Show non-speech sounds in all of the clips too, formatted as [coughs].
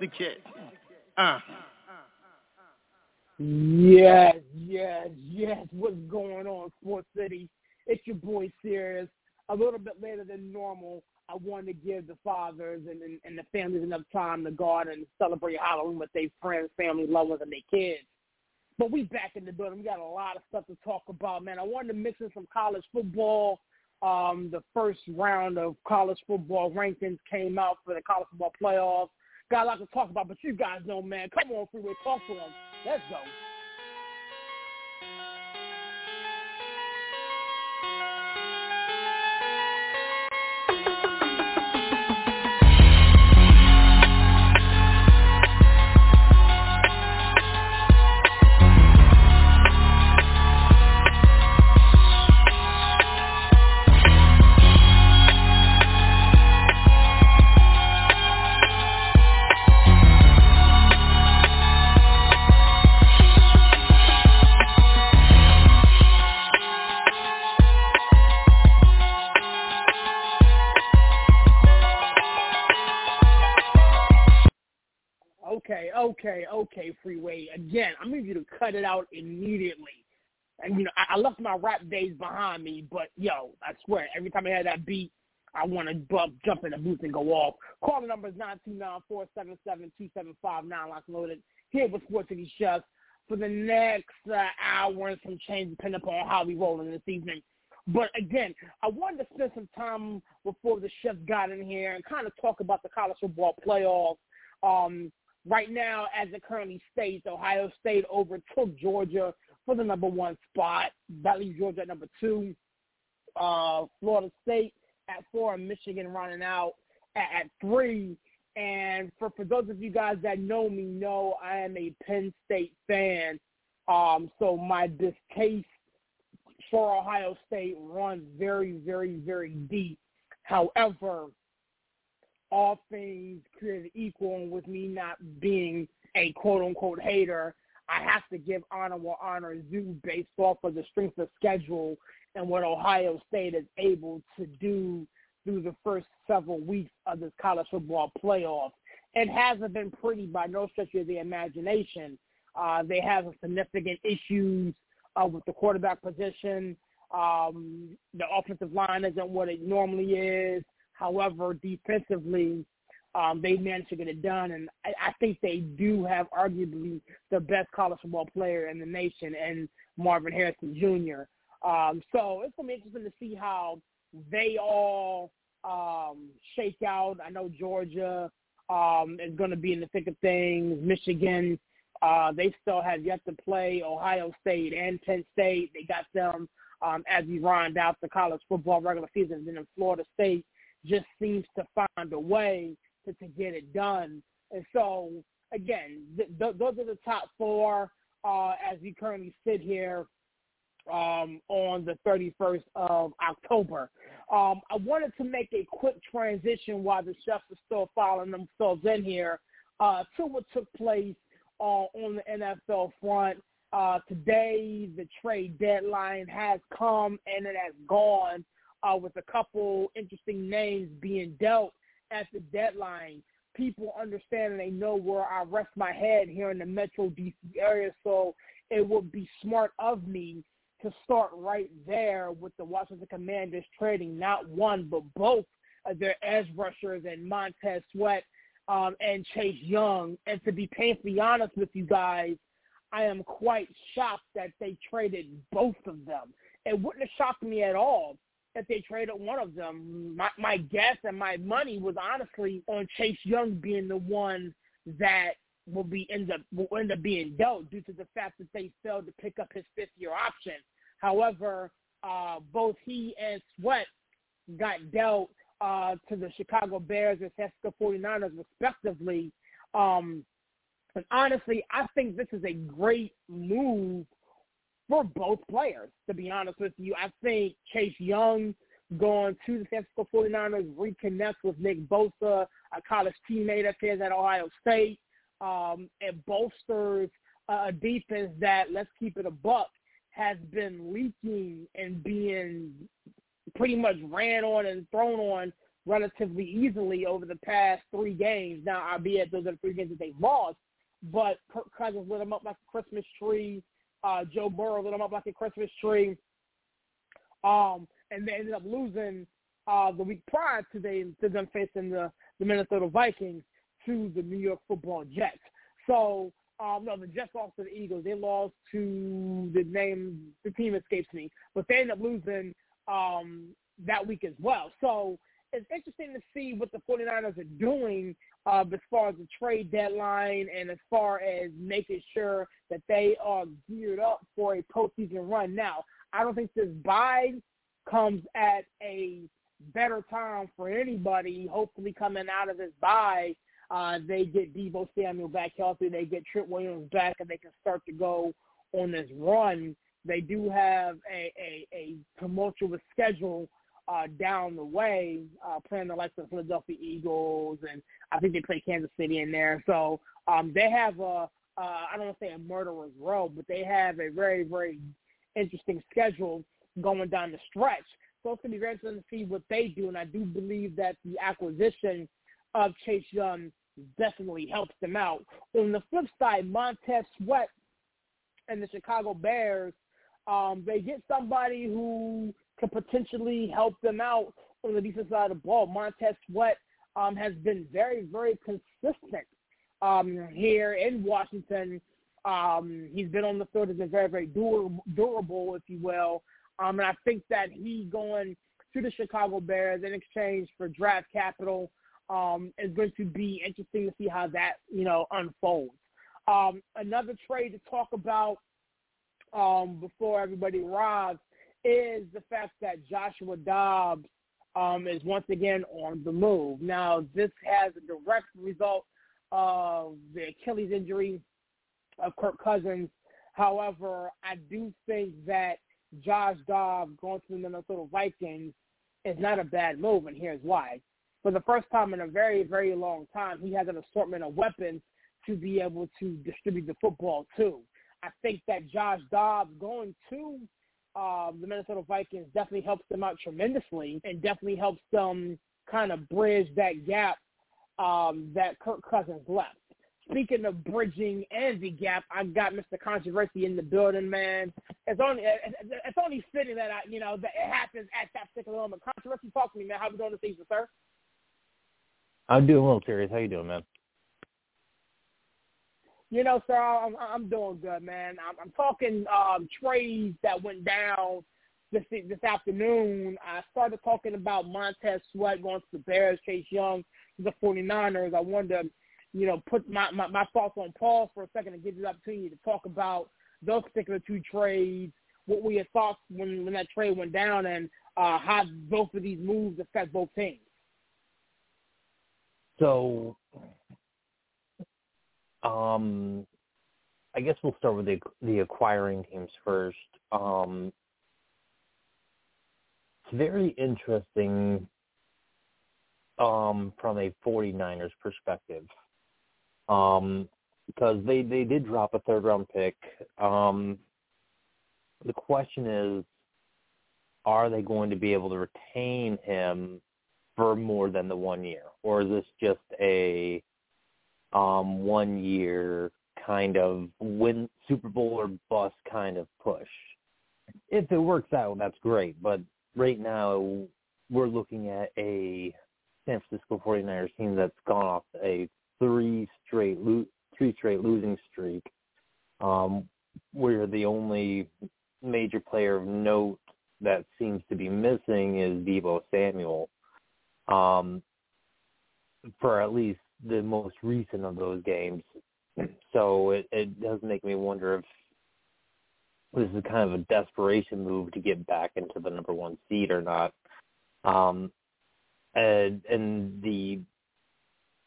Woo! Connecticut. Uh. Yes, yes, yes. What's going on, Sports City? It's your boy Serious. A little bit later than normal, I wanted to give the fathers and, and, and the families enough time to go out and celebrate Halloween with their friends, family, loved ones, and their kids. But we back in the building. We got a lot of stuff to talk about, man. I wanted to mix in some college football. Um, the first round of college football rankings came out for the college football playoffs. Got a lot to talk about, but you guys know, man. Come on, Freeway, talk to them. Let's go. Okay, okay, Freeway. Again, to need you to cut it out immediately. And, you know, I, I left my rap days behind me, but, yo, I swear, every time I hear that beat, I want to bump, jump in the booth and go off. Call the number is 929-477-2759. Lock loaded. Here with Sports City Chefs for the next uh, hour and some change, depending upon how we roll in this evening. But again, I wanted to spend some time before the chefs got in here and kind of talk about the college football playoffs. Um, right now, as it currently states, Ohio State overtook Georgia for the number one spot. That leaves Georgia at number two. Uh, Florida State at four, and Michigan running out at, at three. And for, for those of you guys that know me, know I am a Penn State fan. Um, so my distaste for Ohio State runs very, very, very deep. However, all things created equal and with me not being a quote unquote hater, I have to give honor where honor is due based off of the strength of schedule and what Ohio State is able to do through the first several weeks of this college football playoff. It hasn't been pretty by no stretch of the imagination. Uh, they have significant issues uh, with the quarterback position. Um, the offensive line isn't what it normally is. However, defensively, um, they managed to get it done, and I, I think they do have arguably the best college football player in the nation, and Marvin Harrison Jr. Um, so it's going to be interesting to see how they all um, shake out. I know Georgia um, is going to be in the thick of things. Michigan, uh, they still have yet to play Ohio State and Penn State. They got them um, as we round out the college football regular season. And then Florida State just seems to find a way to, to get it done. And so, again, th- th- those are the top four uh, as we currently sit here um, on the 31st of October. Um, I wanted to make a quick transition while the chefs are still following themselves in here uh, to what took place uh, on the NFL front. Uh, today, the trade deadline has come and it has gone uh, with a couple interesting names being dealt at the deadline. People understand and they know where I rest my head here in the Metro DC area, so it would be smart of me to start right there with the Washington Commanders trading not one but both of their edge rushers and Montez Sweat um, and Chase Young. And to be painfully honest with you guys, I am quite shocked that they traded both of them. It wouldn't have shocked me at all if they traded one of them. My, my guess and my money was honestly on Chase Young being the one that will be end up will end up being dealt due to the fact that they failed to pick up his fifth year option. However, uh, both he and Sweat got dealt uh, to the Chicago Bears and San Francisco 49ers respectively. Um, and honestly, I think this is a great move for both players, to be honest with you. I think Chase Young going to the San Francisco 49ers reconnects with Nick Bosa, a college teammate of his at Ohio State, um, and bolsters a defense that, let's keep it a buck, has been leaking and being pretty much ran on and thrown on relatively easily over the past three games. Now, albeit those are the three games that they've lost, but Kirk Cousins lit them up like a Christmas tree. Uh, Joe Burrow lit them up like a Christmas tree. Um, and they ended up losing uh, the week prior to, they, to them facing the, the Minnesota Vikings to the New York Football Jets. So, um, no, the Jets lost to the Eagles. They lost to the name, the team escapes me, but they ended up losing um, that week as well. So it's interesting to see what the 49ers are doing uh, as far as the trade deadline and as far as making sure that they are geared up for a postseason run. Now, I don't think this bye comes at a better time for anybody. Hopefully, coming out of this bye, uh, they get Deebo Samuel back healthy, they get Trent Williams back, and they can start to go on this run. They do have a, a, a tumultuous schedule uh, down the way, uh, playing the likes of Philadelphia Eagles, and I think they play Kansas City in there. So um, they have a, uh, I don't want to say a murderer's row, but they have a very, very interesting schedule going down the stretch. So it's going to be very interesting to see what they do, and I do believe that the acquisition of Chase Young definitely helps them out. On the flip side, Montez Sweat and the Chicago Bears, um, they get somebody who could potentially help them out on the defensive side of the ball. Montez Sweat um, has been very, very consistent um, here in Washington. Um, he's been on the field, has been very, very durable, durable, if you will. Um, and I think that he going to the Chicago Bears in exchange for draft capital um, is going to be interesting to see how that, you know, unfolds. Um, another trade to talk about um, before everybody arrives is the fact that Joshua Dobbs um, is once again on the move. Now, this has a direct result of the Achilles injury of Kirk Cousins. However, I do think that Josh Dobbs going to the Minnesota Vikings is not a bad move, and here's why. For the first time in a very, very long time, he has an assortment of weapons to be able to distribute the football to. I think that Josh Dobbs going to um, the Minnesota Vikings definitely helps them out tremendously and definitely helps them kind of bridge that gap um, that Kirk Cousins left. Speaking of bridging and the gap, I got Mr. Controversy in the building, man. It's only it's only fitting that I, you know that it happens at that particular moment. Controversy, talk to me, man. How we doing this season, sir? I'm doing well, Curious. How you doing, man? You know, sir, I'm, I'm doing good, man. I'm, I'm talking um, trades that went down this this afternoon. I started talking about Montez Sweat going to the Bears, Chase Young to the 49ers. I wanted to, you know, put my, my, my thoughts on pause for a second and give you the opportunity to talk about those particular two trades. What were your thoughts when, when that trade went down and uh, how both of these moves affect both teams? So um, I guess we'll start with the the acquiring teams first. Um, it's very interesting um, from a 49ers perspective. Um, because they they did drop a third round pick. Um, the question is, are they going to be able to retain him for more than the one year, or is this just a um, one year kind of win Super Bowl or bust kind of push? If it works out, that's great. But right now, we're looking at a San Francisco 49ers team that's gone off a three straight lo- three straight losing streak, um, where the only major player of note that seems to be missing is Deebo Samuel. Um, for at least the most recent of those games. So it, it does make me wonder if this is kind of a desperation move to get back into the number one seed or not. Um, and and the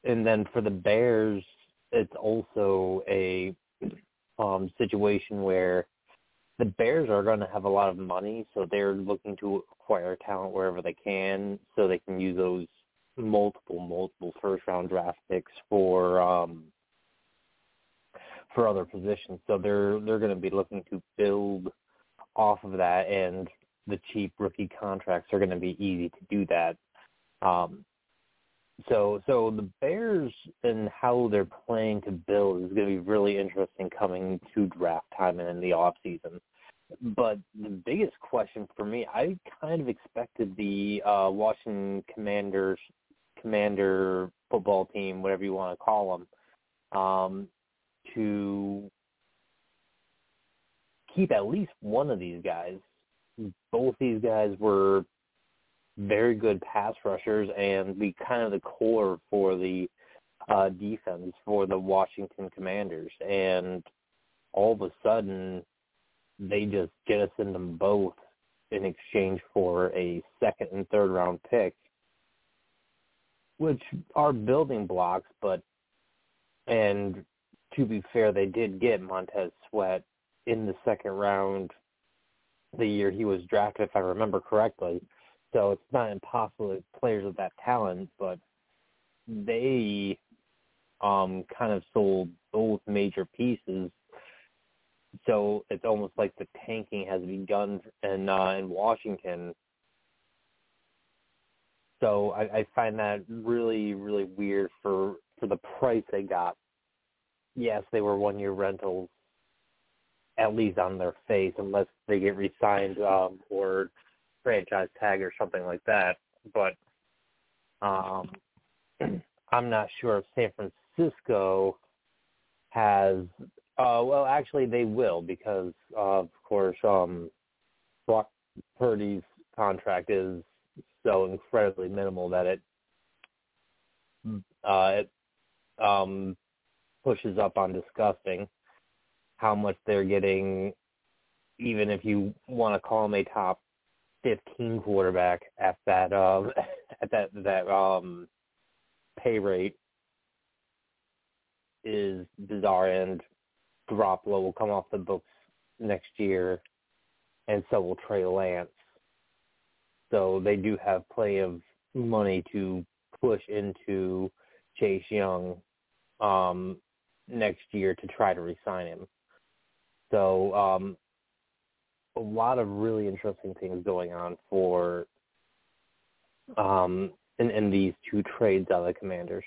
and then for the Bears, it's also a um, situation where the Bears are going to have a lot of money, so they're looking to acquire talent wherever they can, so they can use those multiple, multiple first round draft picks for um, for other positions. So they're they're going to be looking to build off of that, and the cheap rookie contracts are going to be easy to do that. Um, so so the Bears and how they're planning to build is going to be really interesting coming to draft time and in the off season. But the biggest question for me, I kind of expected the uh, Washington Commanders commander football team, whatever you want to call them, um, to keep at least one of these guys. Both these guys were very good pass rushers and be kind of the core for the uh, defense for the Washington Commanders. And all of a sudden, they just jettisoned them both in exchange for a second and third round pick, which are building blocks, but and to be fair, they did get Montez Sweat in the second round the year he was drafted, if I remember correctly. So it's not impossible that players of that talent, but they um kind of sold both major pieces. So it's almost like the tanking has begun in uh, in Washington. So I, I find that really, really weird for for the price they got. Yes, they were one year rentals, at least on their face, unless they get re-signed um, or franchise tag or something like that. But um, [clears throat] I'm not sure if San Francisco has. Uh, well, actually, they will because, uh, of course, um, Brock Purdy's contract is so incredibly minimal that it uh, it um, pushes up on disgusting how much they're getting, even if you want to call him a top 15 quarterback at that um [laughs] at that that um pay rate is bizarre and Garoppolo will come off the books next year and so will Trey Lance. So they do have plenty of money to push into Chase Young um next year to try to resign him. So um a lot of really interesting things going on for um in, in these two trades out of the commanders.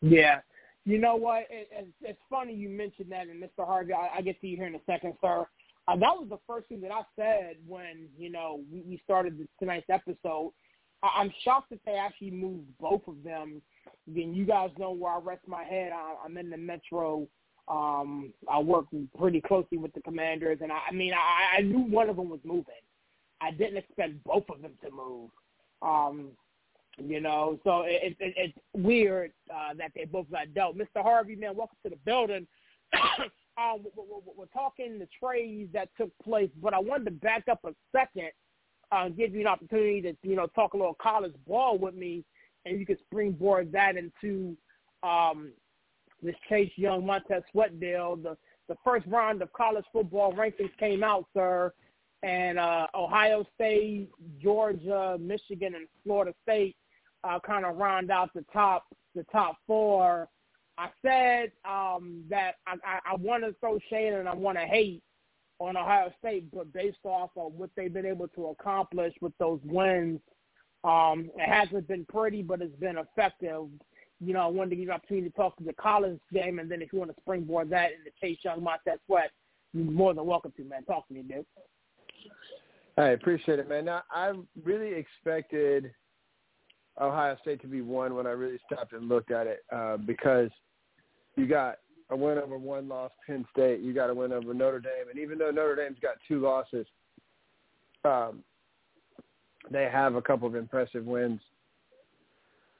Yeah. You know what? It, it's, it's funny you mentioned that, and Mr. Harvey, I, I get to you here in a second, sir. Uh, that was the first thing that I said when you know we, we started the, tonight's episode. I, I'm shocked that they actually moved both of them. Again, you guys know where I rest my head. I, I'm in the Metro um, I work pretty closely with the commanders, and I, I mean, I, I knew one of them was moving. I didn't expect both of them to move. Um, you know, so it, it, it's weird uh, that they both got dealt. Mr. Harvey, man, welcome to the building. [coughs] um, we're, we're talking the trades that took place, but I wanted to back up a second, uh, give you an opportunity to, you know, talk a little college ball with me, and you could springboard that into um, this Chase Young Montez Sweat deal. The the first round of college football rankings came out, sir, and uh, Ohio State, Georgia, Michigan, and Florida State uh, kind of round out the top the top four. I said um, that I, I, I want to throw shade and I want to hate on Ohio State, but based off of what they've been able to accomplish with those wins, um, it hasn't been pretty, but it's been effective. You know, I wanted to give you an opportunity to talk to the Collins game, and then if you want to springboard that into Chase Young, Montez Sweat, you're more than welcome to, man. Talk to me, dude. I appreciate it, man. Now, I really expected Ohio State to be one when I really stopped and looked at it uh, because you got a win over one loss Penn State, you got a win over Notre Dame, and even though Notre Dame's got two losses, um, they have a couple of impressive wins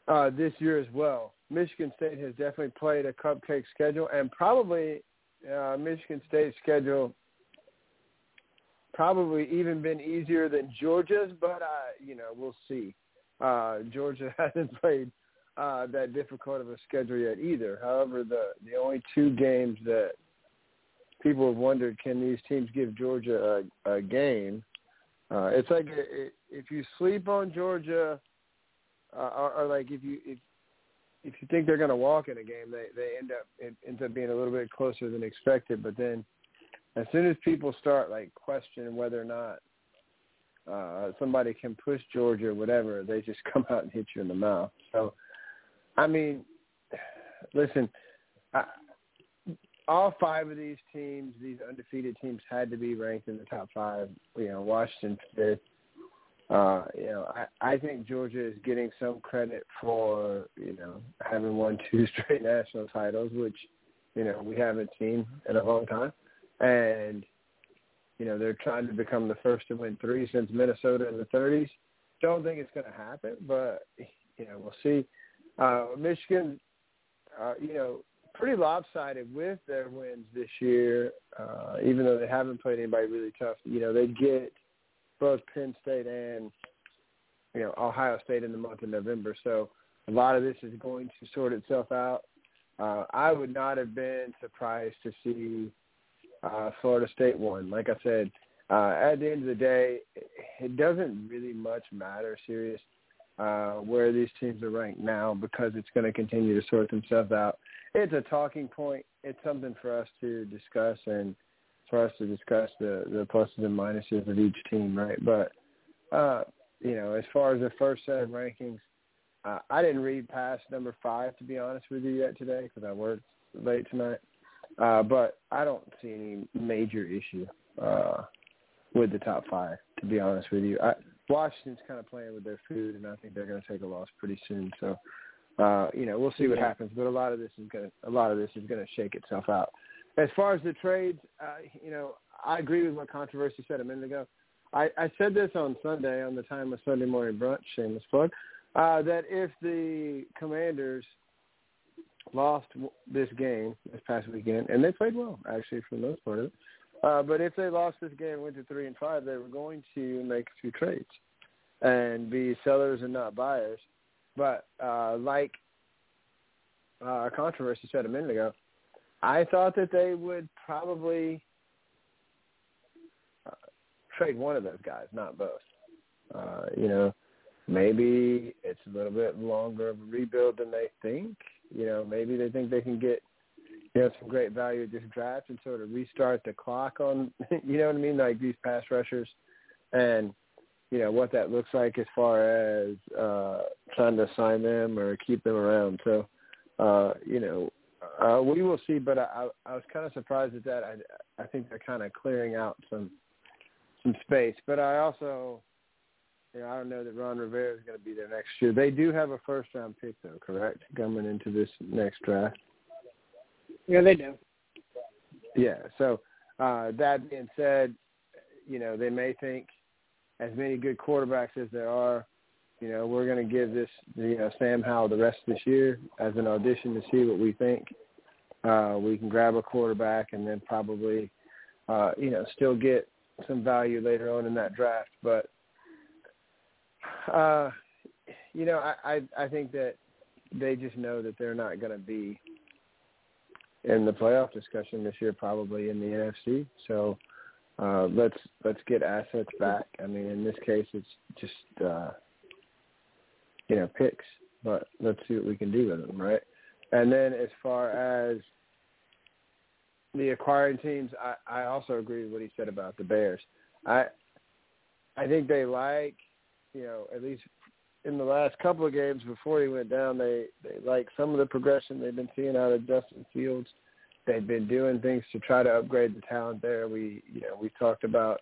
uh, this year as well. Michigan State has definitely played a cupcake schedule, and probably uh, Michigan State's schedule probably even been easier than Georgia's, but uh, you know we'll see. Uh, Georgia [laughs] hasn't played uh, that difficult of a schedule yet either. However, the the only two games that people have wondered can these teams give Georgia a, a game. Uh, it's like if you sleep on Georgia, uh, or, or like if you if if you think they're going to walk in a game, they they end up it ends up being a little bit closer than expected. But then, as soon as people start like questioning whether or not uh somebody can push Georgia or whatever, they just [laughs] come out and hit you in the mouth. So, I mean, listen, I, all five of these teams, these undefeated teams, had to be ranked in the top five. You know, Washington fifth, uh, you know, I, I think Georgia is getting some credit for, you know, having won [laughs] two straight national titles, which, you know, we haven't seen in a long time. And, you know, they're trying to become the first to win three since Minnesota in the 30s. Don't think it's going to happen, but, you know, we'll see. Uh, Michigan, uh, you know, pretty lopsided with their wins this year, uh, even though they haven't played anybody really tough. You know, they get both Penn State and you know Ohio State in the month of November. So a lot of this is going to sort itself out. Uh, I would not have been surprised to see uh, Florida State won. Like I said, uh, at the end of the day, it doesn't really much matter, serious, uh, where these teams are ranked now because it's going to continue to sort themselves out. It's a talking point. It's something for us to discuss and for us to discuss the the pluses and minuses of each team, right? But uh, you know, as far as the first set of rankings, uh, I didn't read past number five to be honest with you yet today because I worked late tonight. Uh, but I don't see any major issue uh, with the top five, to be honest with you. I, Washington's kind of playing with their food, and I think they're going to take a loss pretty soon. So, uh, you know, we'll see what happens. But a lot of this is going to a lot of this is going to shake itself out. As far as the trades, uh, you know, I agree with what controversy said a minute ago. I, I said this on Sunday on the time of Sunday morning brunch, shameless plug, uh, that if the Commanders lost this game this past weekend, and they played well actually for the most part of it, uh, but if they lost this game went to three and five, they were going to make a few trades and be sellers and not buyers. But uh, like uh, controversy said a minute ago, I thought that they would probably uh, trade one of those guys, not both. Uh, you know, maybe it's a little bit longer of a rebuild than they think. You know, maybe they think they can get you know some great value at this draft and sort of restart the clock on. [laughs] You know what I mean? Like these pass rushers, and you know what that looks like as far as uh, trying to sign them or keep them around. So, uh, you know, uh, we will see, but I, I was kind of surprised at that. I, I think they're kind of clearing out some some space, but I also, you know, I don't know that Ron Rivera is going to be there next year. They do have a first round pick, though, correct? Coming into this next draft. Yeah, they do. Yeah. So uh, that being said, you know, they may think as many good quarterbacks as there are, you know, we're going to give this, you know, Sam Howell the rest of this year as an audition to see what we think. Uh, we can grab a quarterback and then probably, uh, you know, still get some value later on in that draft. But, uh, you know, I, I, I think that they just know that they're not going to be in the playoff discussion this year, probably in the NFC. So uh, let's let's get assets back. I mean, in this case, it's just uh, you know, picks, but let's see what we can do with them, right? And then as far as the acquiring teams, I, I also agree with what he said about the Bears. I I think they like, you know, at least in the last couple of games before he went down, they they like some of the progression they've been seeing out of Justin Fields. They've been doing things to try to upgrade the talent there. We you know we talked about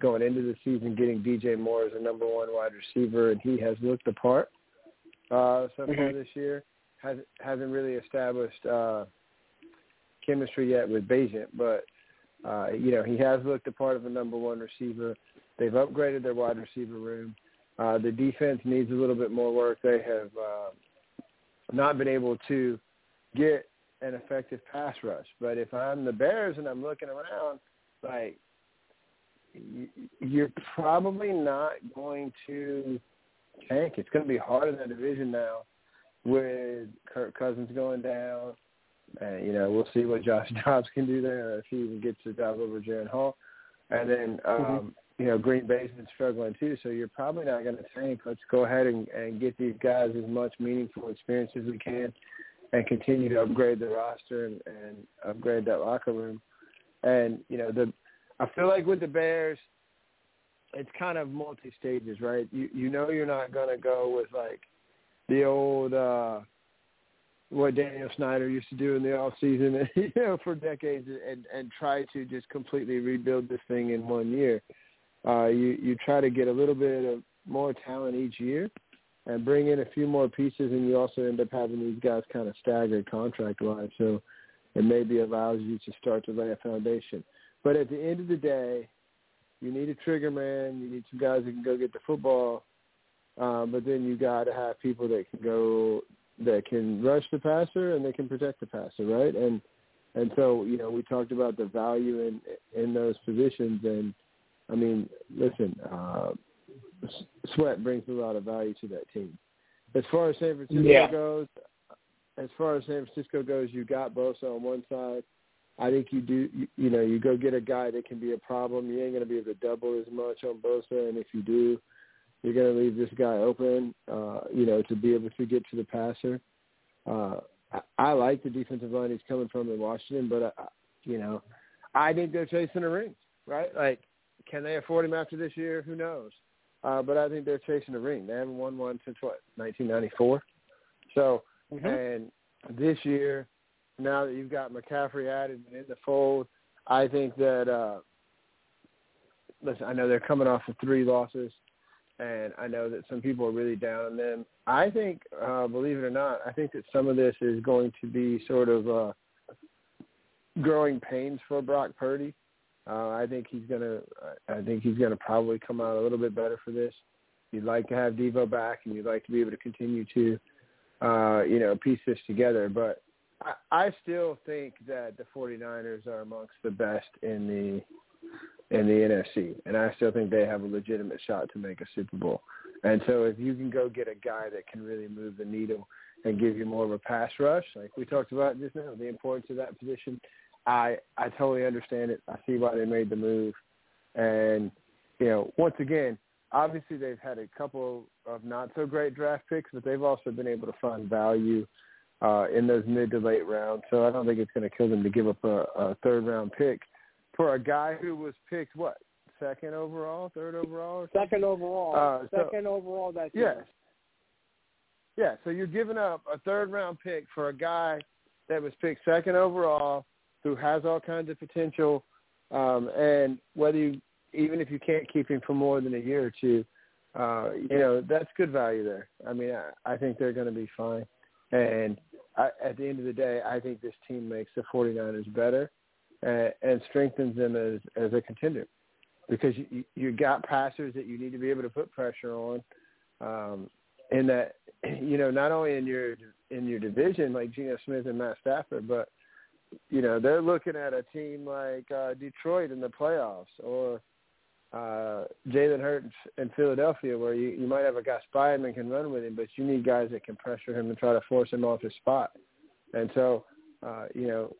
going into the season getting DJ Moore as a number one wide receiver, and he has looked the part uh, so far Mhm. this year. Has hasn't really established uh, chemistry yet with Bagent, but uh, you know he has looked the part of a number one receiver. They've upgraded their wide receiver room. Uh, the defense needs a little bit more work. They have uh, not been able to get an effective pass rush. But if I'm the Bears and I'm looking around, like you're probably not going to tank. It's going to be hard in that division now with Kirk Cousins going down. And, you know, we'll see what Josh [laughs] Dobbs can do there if he even gets the job over Jaren Hall. And then, um, you know, Green Bay's been struggling too, so you're probably not going to tank. Let's go ahead and, and get these guys as much meaningful experience as we can and continue to upgrade the roster and, and upgrade that locker room. And, you know, the I feel like with the Bears, it's kind of multi stages, right? You you know you're not gonna go with like the old uh what Daniel Snyder used to do in the off season, [laughs] you know, for decades, and and try to just completely rebuild this thing in one year. Uh, you you try to get a little bit of more talent each year, and bring in a few more pieces, and you also end up having these guys kind of staggered contract wise, so it maybe allows you to start to lay a foundation. But at the end of the day, you need a trigger man. You need some guys that can go get the football. Um, but then you got to have people that can go that can rush the passer and they can protect the passer, right? And and so you know we talked about the value in in those positions, and I mean, listen, uh, Sweat brings a lot of value to that team. As far as San Francisco Yeah. goes, as far as San Francisco goes, you got Bosa on one side. I think you do. You, you know, you go get a guy that can be a problem. You ain't going to be able to double as much on Bosa, and if you do, you're going to leave this guy open. Uh, you know, to be able to get to the passer. Uh, I, I like the defensive line he's coming from in Washington, but uh, you know, I think they're chasing a ring, right? Like, can they afford him after this year? Who knows? Uh, but I think they're chasing a ring. They haven't won one since what, 1994. So, Mhm. and this year, now that you've got McCaffrey added and in the fold, I think that uh listen, I know they're coming off of three losses and I know that some people are really down on them. I think, uh, believe it or not, I think that some of this is going to be sort of uh growing pains for Brock Purdy. Uh, I think he's gonna. I think he's gonna probably come out a little bit better for this. You'd like to have Deebo back, and you'd like to be able to continue to, uh, you know, piece this together. But I, I still think that the 49ers are amongst the best in the in the NFC, and I still think they have a legitimate shot to make a Super Bowl. And so, if you can go get a guy that can really move the needle and give you more of a pass rush, like we talked about just now, the importance of that position, I I totally understand it. I see why they made the move, and you know, once again, obviously they've had a couple of not so great draft picks, but they've also been able to find value uh, in those mid to late rounds. So I don't think it's going to kill them to give up a, a third round pick for a guy who was picked what second overall, third overall, or? Second overall. Uh, so- second overall that Yes. year. Yeah, so you're giving up a third round pick for a guy that was picked second overall, who has all kinds of potential, um, and whether you even if you can't keep him for more than a year or two, uh, you know that's good value there. I mean, I, I think they're going to be fine, and I, at the end of the day, I think this team makes the 49ers better and, and strengthens them as as a contender because you you got passers that you need to be able to put pressure on. Um, in that [clears throat] you know not only in your in your division like Geno Smith and Matt Stafford, but you know they're looking at a team like uh, Detroit in the playoffs or uh, Jalen Hurts in Philadelphia, where you you might have a guy spy him and can run with him, but you need guys that can pressure him and try to force him off his spot. And so uh, you know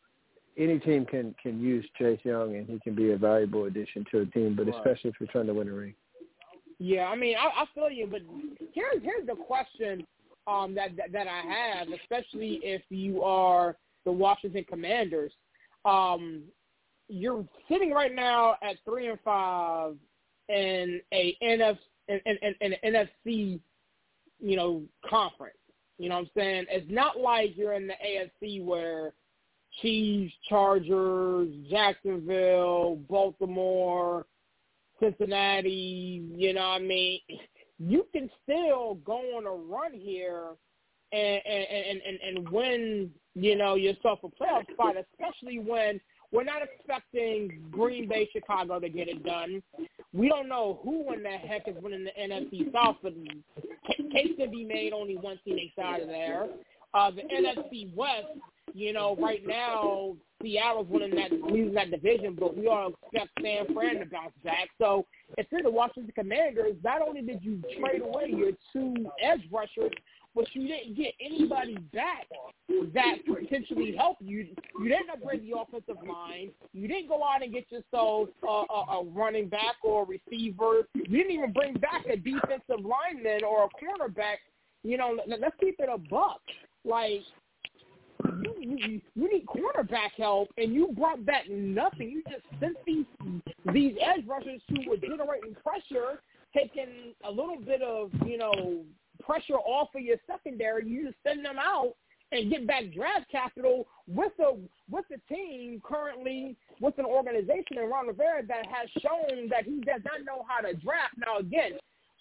any team can can use Chase Young and he can be a valuable addition to a team, but especially if you're trying to win a ring. Yeah, I mean, I, I feel you, but here's here's the question um, that, that that I have, especially if you are the Washington Commanders. Um, you're sitting right now at three and five in a NF in, in, in an NFC, you know, conference. You know what I'm saying? It's not like you're in the AFC where Chiefs, Chargers, Jacksonville, Baltimore, Cincinnati, you know what I mean? [laughs] You can still go on a run here and and and, and win, you know, yourself a playoff spot, especially when we're not expecting Green Bay, Chicago to get it done. We don't know who in the heck is winning the NFC South, but case can be made. Only one team out of there. Uh, the NFC West, you know, right now Seattle's winning that losing that division, but we all expect San Fran to bounce back. So if you're Washington Commanders, not only did you trade away your two edge rushers, but you didn't get anybody back that potentially help you. You didn't upgrade the offensive line. You didn't go out and get yourself a, a, a running back or a receiver. You didn't even bring back a defensive lineman or a cornerback. You know, let's keep it a buck. Like you, you, you need cornerback help, and you brought back nothing. You just sent these these edge rushers who were generating pressure, taking a little bit of you know pressure off of your secondary. You just send them out and get back draft capital with a with a team currently with an organization in Ron Rivera that has shown that he does not know how to draft. Now again,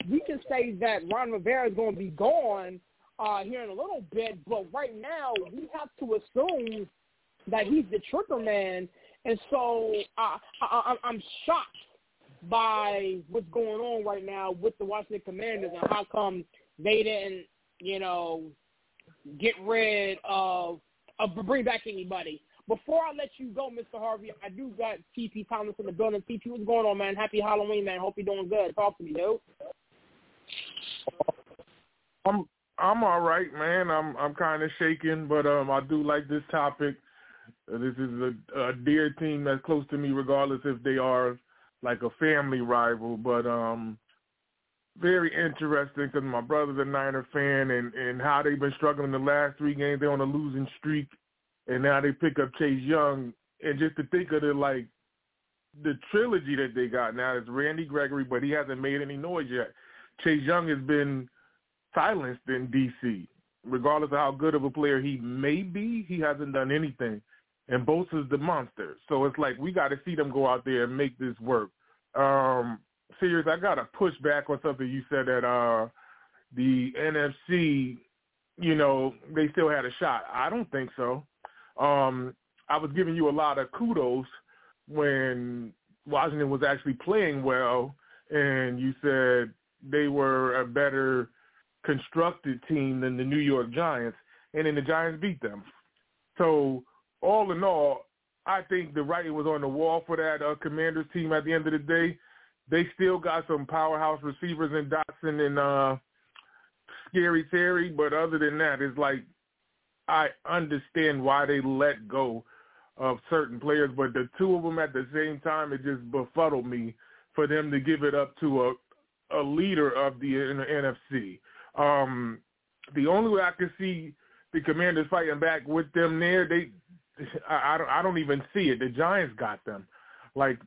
we can say that Ron Rivera is going to be gone uh, here in a little bit, but right now we have to assume that he's the trigger man, and so uh, I, I'm shocked by what's going on right now with the Washington Commanders and how come they didn't, you know, get rid of, of bring back anybody. Before I let you go, Mr. Harvey, I do got TP Thomas in the building. TP, what's going on, man? Happy Halloween, man. Hope you're doing good. Talk to me, dude. I'm I'm all right, man. I'm I'm kind of shaking, but um, I do like this topic. Uh, this is a, a dear team that's close to me, regardless if they are like a family rival. But um, very interesting because my brother's a Niner fan, and and how they've been struggling the last three games. They're on a losing streak, and now they pick up Chase Young, and just to think of the like the trilogy that they got now is Randy Gregory, but he hasn't made any noise yet. Chase Young has been silenced in DC. Regardless of how good of a player he may be, he hasn't done anything. And Bosa's the monster. So it's like we got to see them go out there and make this work. Um, serious, I got to push back on something you said that uh, the NFC, you know, they still had a shot. I don't think so. Um, I was giving you a lot of kudos when Washington was actually playing well, and you said they were a better constructed team than the New York Giants, and then the Giants beat them. So all in all, I think the writing was on the wall for that uh, Commanders team. At the end of the day, they still got some powerhouse receivers in Dotson and uh, Scary Terry, but other than that, it's like I understand why they let go of certain players, but the two of them at the same time, it just befuddled me for them to give it up to a a leader of the, NFC. Um, the only way I can see the Commanders fighting back with them there, they, I, I don't, I don't even see it. The Giants got them. Like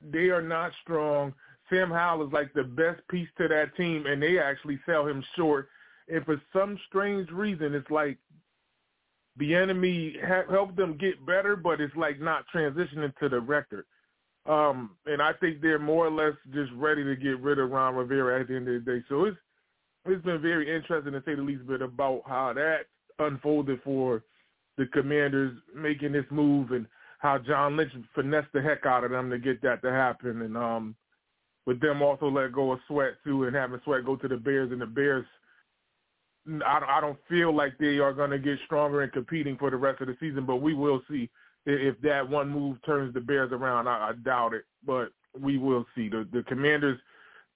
they are not strong. Sam Howell is like the best piece to that team, and they actually sell him short. And for some strange reason, it's like the enemy ha- helped them get better, but it's like not transitioning to the record. Um, and I think they're more or less just ready to get rid of Ron Rivera at the end of the day. So it's it's been very interesting to say the least bit about how that unfolded for the Commanders making this move and how John Lynch finessed the heck out of them to get that to happen, and um, with them also let go of Sweat too, and having Sweat go to the Bears, and the Bears, I, don't feel like they are going to get stronger and competing for the rest of the season, but we will see if that one move turns the Bears around. I, I doubt it, but we will see. The the Commanders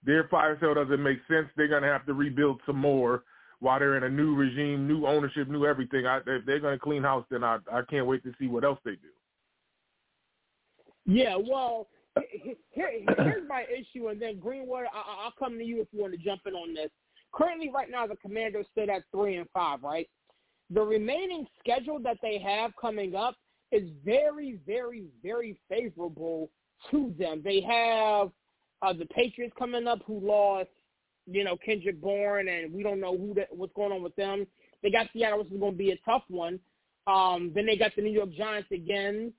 their fire sale doesn't make sense. They're going to have to rebuild some more while they're in a new regime, new ownership, new everything. I, if they're going to clean house, then I, I can't wait to see what else they do. Yeah, well, here, [coughs] here's my issue, and then Greenwood, I, I'll come to you if you want to jump in on this. currently right now the Commanders sit at three and five, right? The remaining schedule that they have coming up is very, very, very favorable to them. They have uh, the Patriots coming up who lost, you know, Kendrick Bourne, and we don't know who that, what's going on with them. They got Seattle, which is going to be a tough one. Um, then they got the New York Giants again.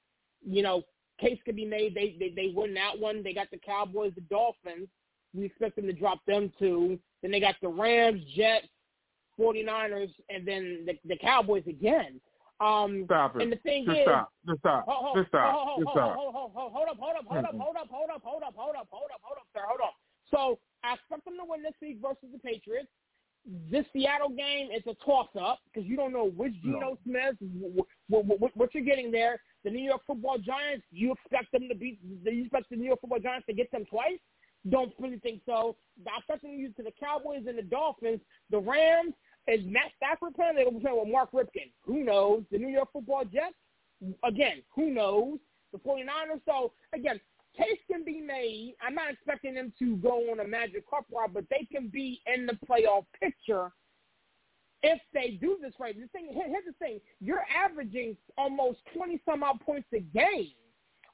You know, case could be made they, they they win that one. They got the Cowboys, the Dolphins. We expect them to drop them too. Then they got the Rams, Jets, 49ers, and then the, the Cowboys again. Um, stop it. And the thing Just is, stop. Just stop. Hold, hold, Just stop. hold, Just hold, stop. hold, up, hold up, hold up, hold up, hold up, hold up, hold up, hold up, hold up, sir, hold up. So I expect them to win this week versus the Patriots. This Seattle game is a toss-up because you don't know which Geno No. Smith, what, what, what you're getting there. The New York Football Giants, you expect them to beat. Do you expect the New York Football Giants to get them twice? Don't really think so. I expect them to to the Cowboys and the Dolphins. The Rams is Matt Stafford playing? They're going to be playing with Mark Rypien. Who knows? The New York Football Jets, again, who knows? The 49ers. So again, case can be made. I'm not expecting them to go on a magic cup ride, but they can be in the playoff picture if they do this right. The thing, here's the thing: you're averaging almost 20 some odd points a game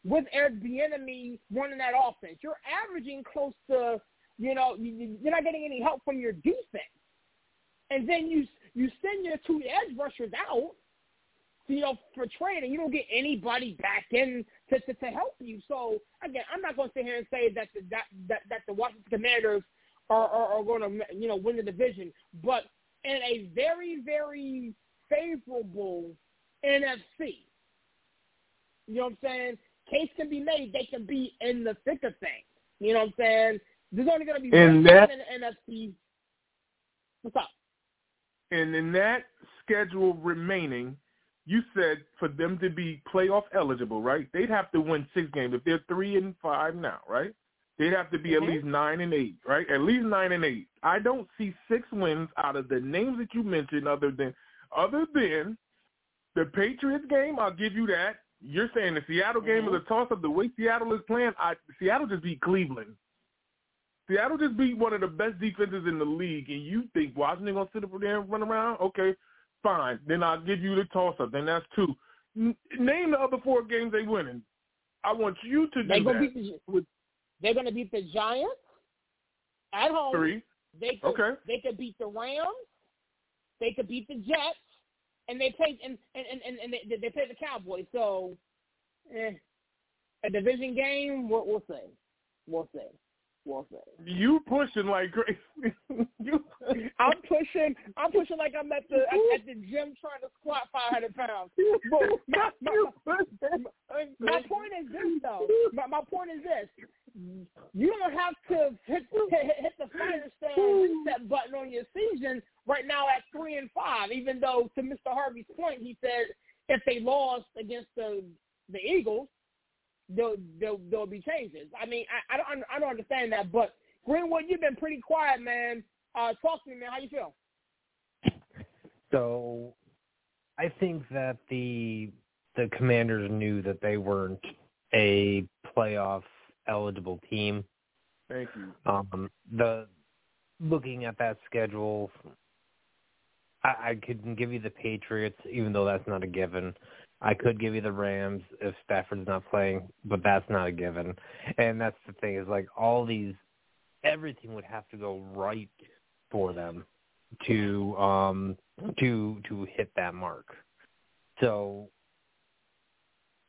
with Eric Bieniemy running that offense. You're averaging close to, you know, you- you- you're not getting any help from your defense, and then you you send your two edge rushers out you know, for training. You don't get anybody back in to, to, to help you. So again, I'm not going to sit here and say that the, that, that that the Washington Commanders are, are, are going to you know win the division, but in a very very favorable NFC. You know what I'm saying? Case can be made. They can be in the thick of things. You know what I'm saying? There's only going to be one that- in the NFC. What's up? And in that schedule remaining, you said for them to be playoff eligible, right? They'd have to win six games. If they're three and five now, right? They'd have to be Mhm. at least nine and eight, right? At least nine and eight. I don't see six wins out of the names that you mentioned, other than other than the Patriots game. I'll give you that. You're saying the Seattle game is a toss up. The way Seattle is playing, I Seattle just beat Cleveland. Seattle just beat one of the best defenses in the league, and you think Washington gonna sit up there and run around? Okay, fine. Then I'll give you the toss up. Then that's two. N- name the other four games they winning. I want you to do to that. They're going to beat the Giants at home. Three. They could, Okay. They could beat the Rams. They could beat the Jets, and they played and and and, and they, they played the Cowboys. So, eh, a division game, we'll, we'll see. We'll see. You pushing like crazy. [laughs] you, I'm pushing. I'm pushing like I'm at the at, at the gym trying to squat 500 pounds. But my, my, my, my point is this, though. My, my point is this. You don't have to hit, hit, hit the fire stand reset button on your season right now at three and five. Even though, to Mr. Harvey's point, he said if they lost against the the Eagles, there'll there'll, there'll be changes. I mean, I, I don't I don't understand that. But Greenwood, you've been pretty quiet, man. Uh, talk to me, man. How you feel? So I think that the the Commanders knew that they weren't a playoff eligible team. Thank you. Um, the looking at that schedule, I, I could give you the Patriots, even though that's not a given. I could give you the Rams if Stafford's not playing, but that's not a given. And that's the thing is like all these, everything would have to go right for them to um to to hit that mark. So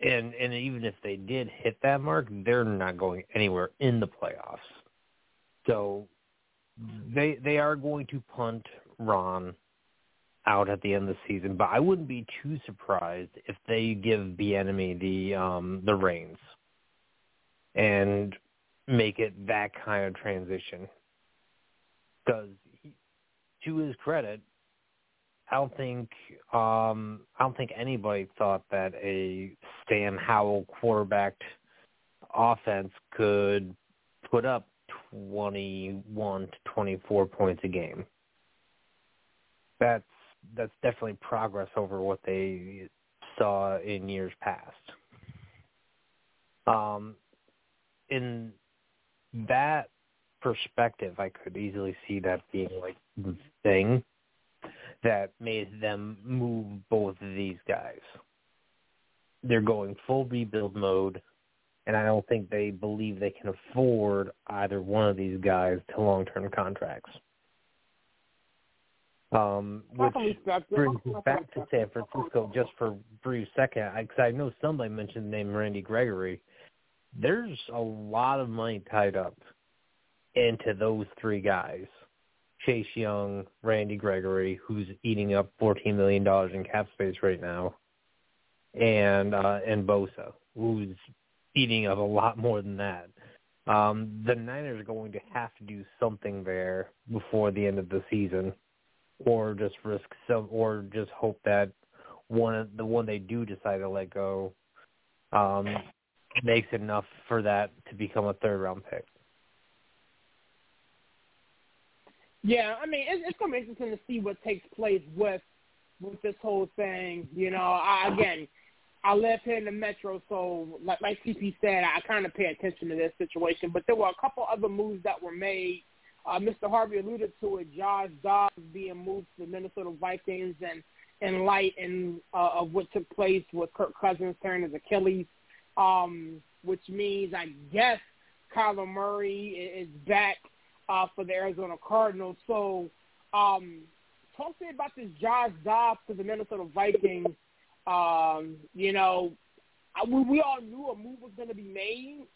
and and even if they did hit that mark, they're not going anywhere in the playoffs. So they they are going to punt Ron out at the end of the season, but I wouldn't be too surprised if they give Bieniemy the um the reins and make it that kind of transition. Because to his credit, I don't think um I don't think anybody thought that a Sam Howell quarterbacked offense could put up 21 to 24 points a game. That's that's definitely progress over what they saw in years past. Um in that perspective, I could easily see that being like the thing that made them move both of these guys. They're going full rebuild mode, and I don't think they believe they can afford either one of these guys to long-term contracts. Um, which brings me back to San Francisco just for a brief second, because I, I know somebody mentioned the name Randy Gregory. There's a lot of money tied up into those three guys. Chase Young, Randy Gregory, who's eating up $14 million in cap space right now, and uh, and Bosa, who's eating up a lot more than that. Um, the Niners are going to have to do something there before the end of the season, or just risk some, or just hope that one the one they do decide to let go um, makes enough for that to become a third round pick. Yeah, I mean, it's, it's to be interesting to see what takes place with with this whole thing. You know, I, again, I live here in the metro, so like like CP said, I kind of pay attention to this situation. But there were a couple other moves that were made. Uh, Mr. Harvey alluded to it. Josh Dobbs being moved to the Minnesota Vikings, and in light and uh, of what took place with Kirk Cousins tearing his Achilles, um, which means I guess Kyler Murray is back uh, for the Arizona Cardinals. So, um, talk to me about this Josh Dobbs to the Minnesota Vikings. Um, you know, I, we, we all knew a move was going to be made.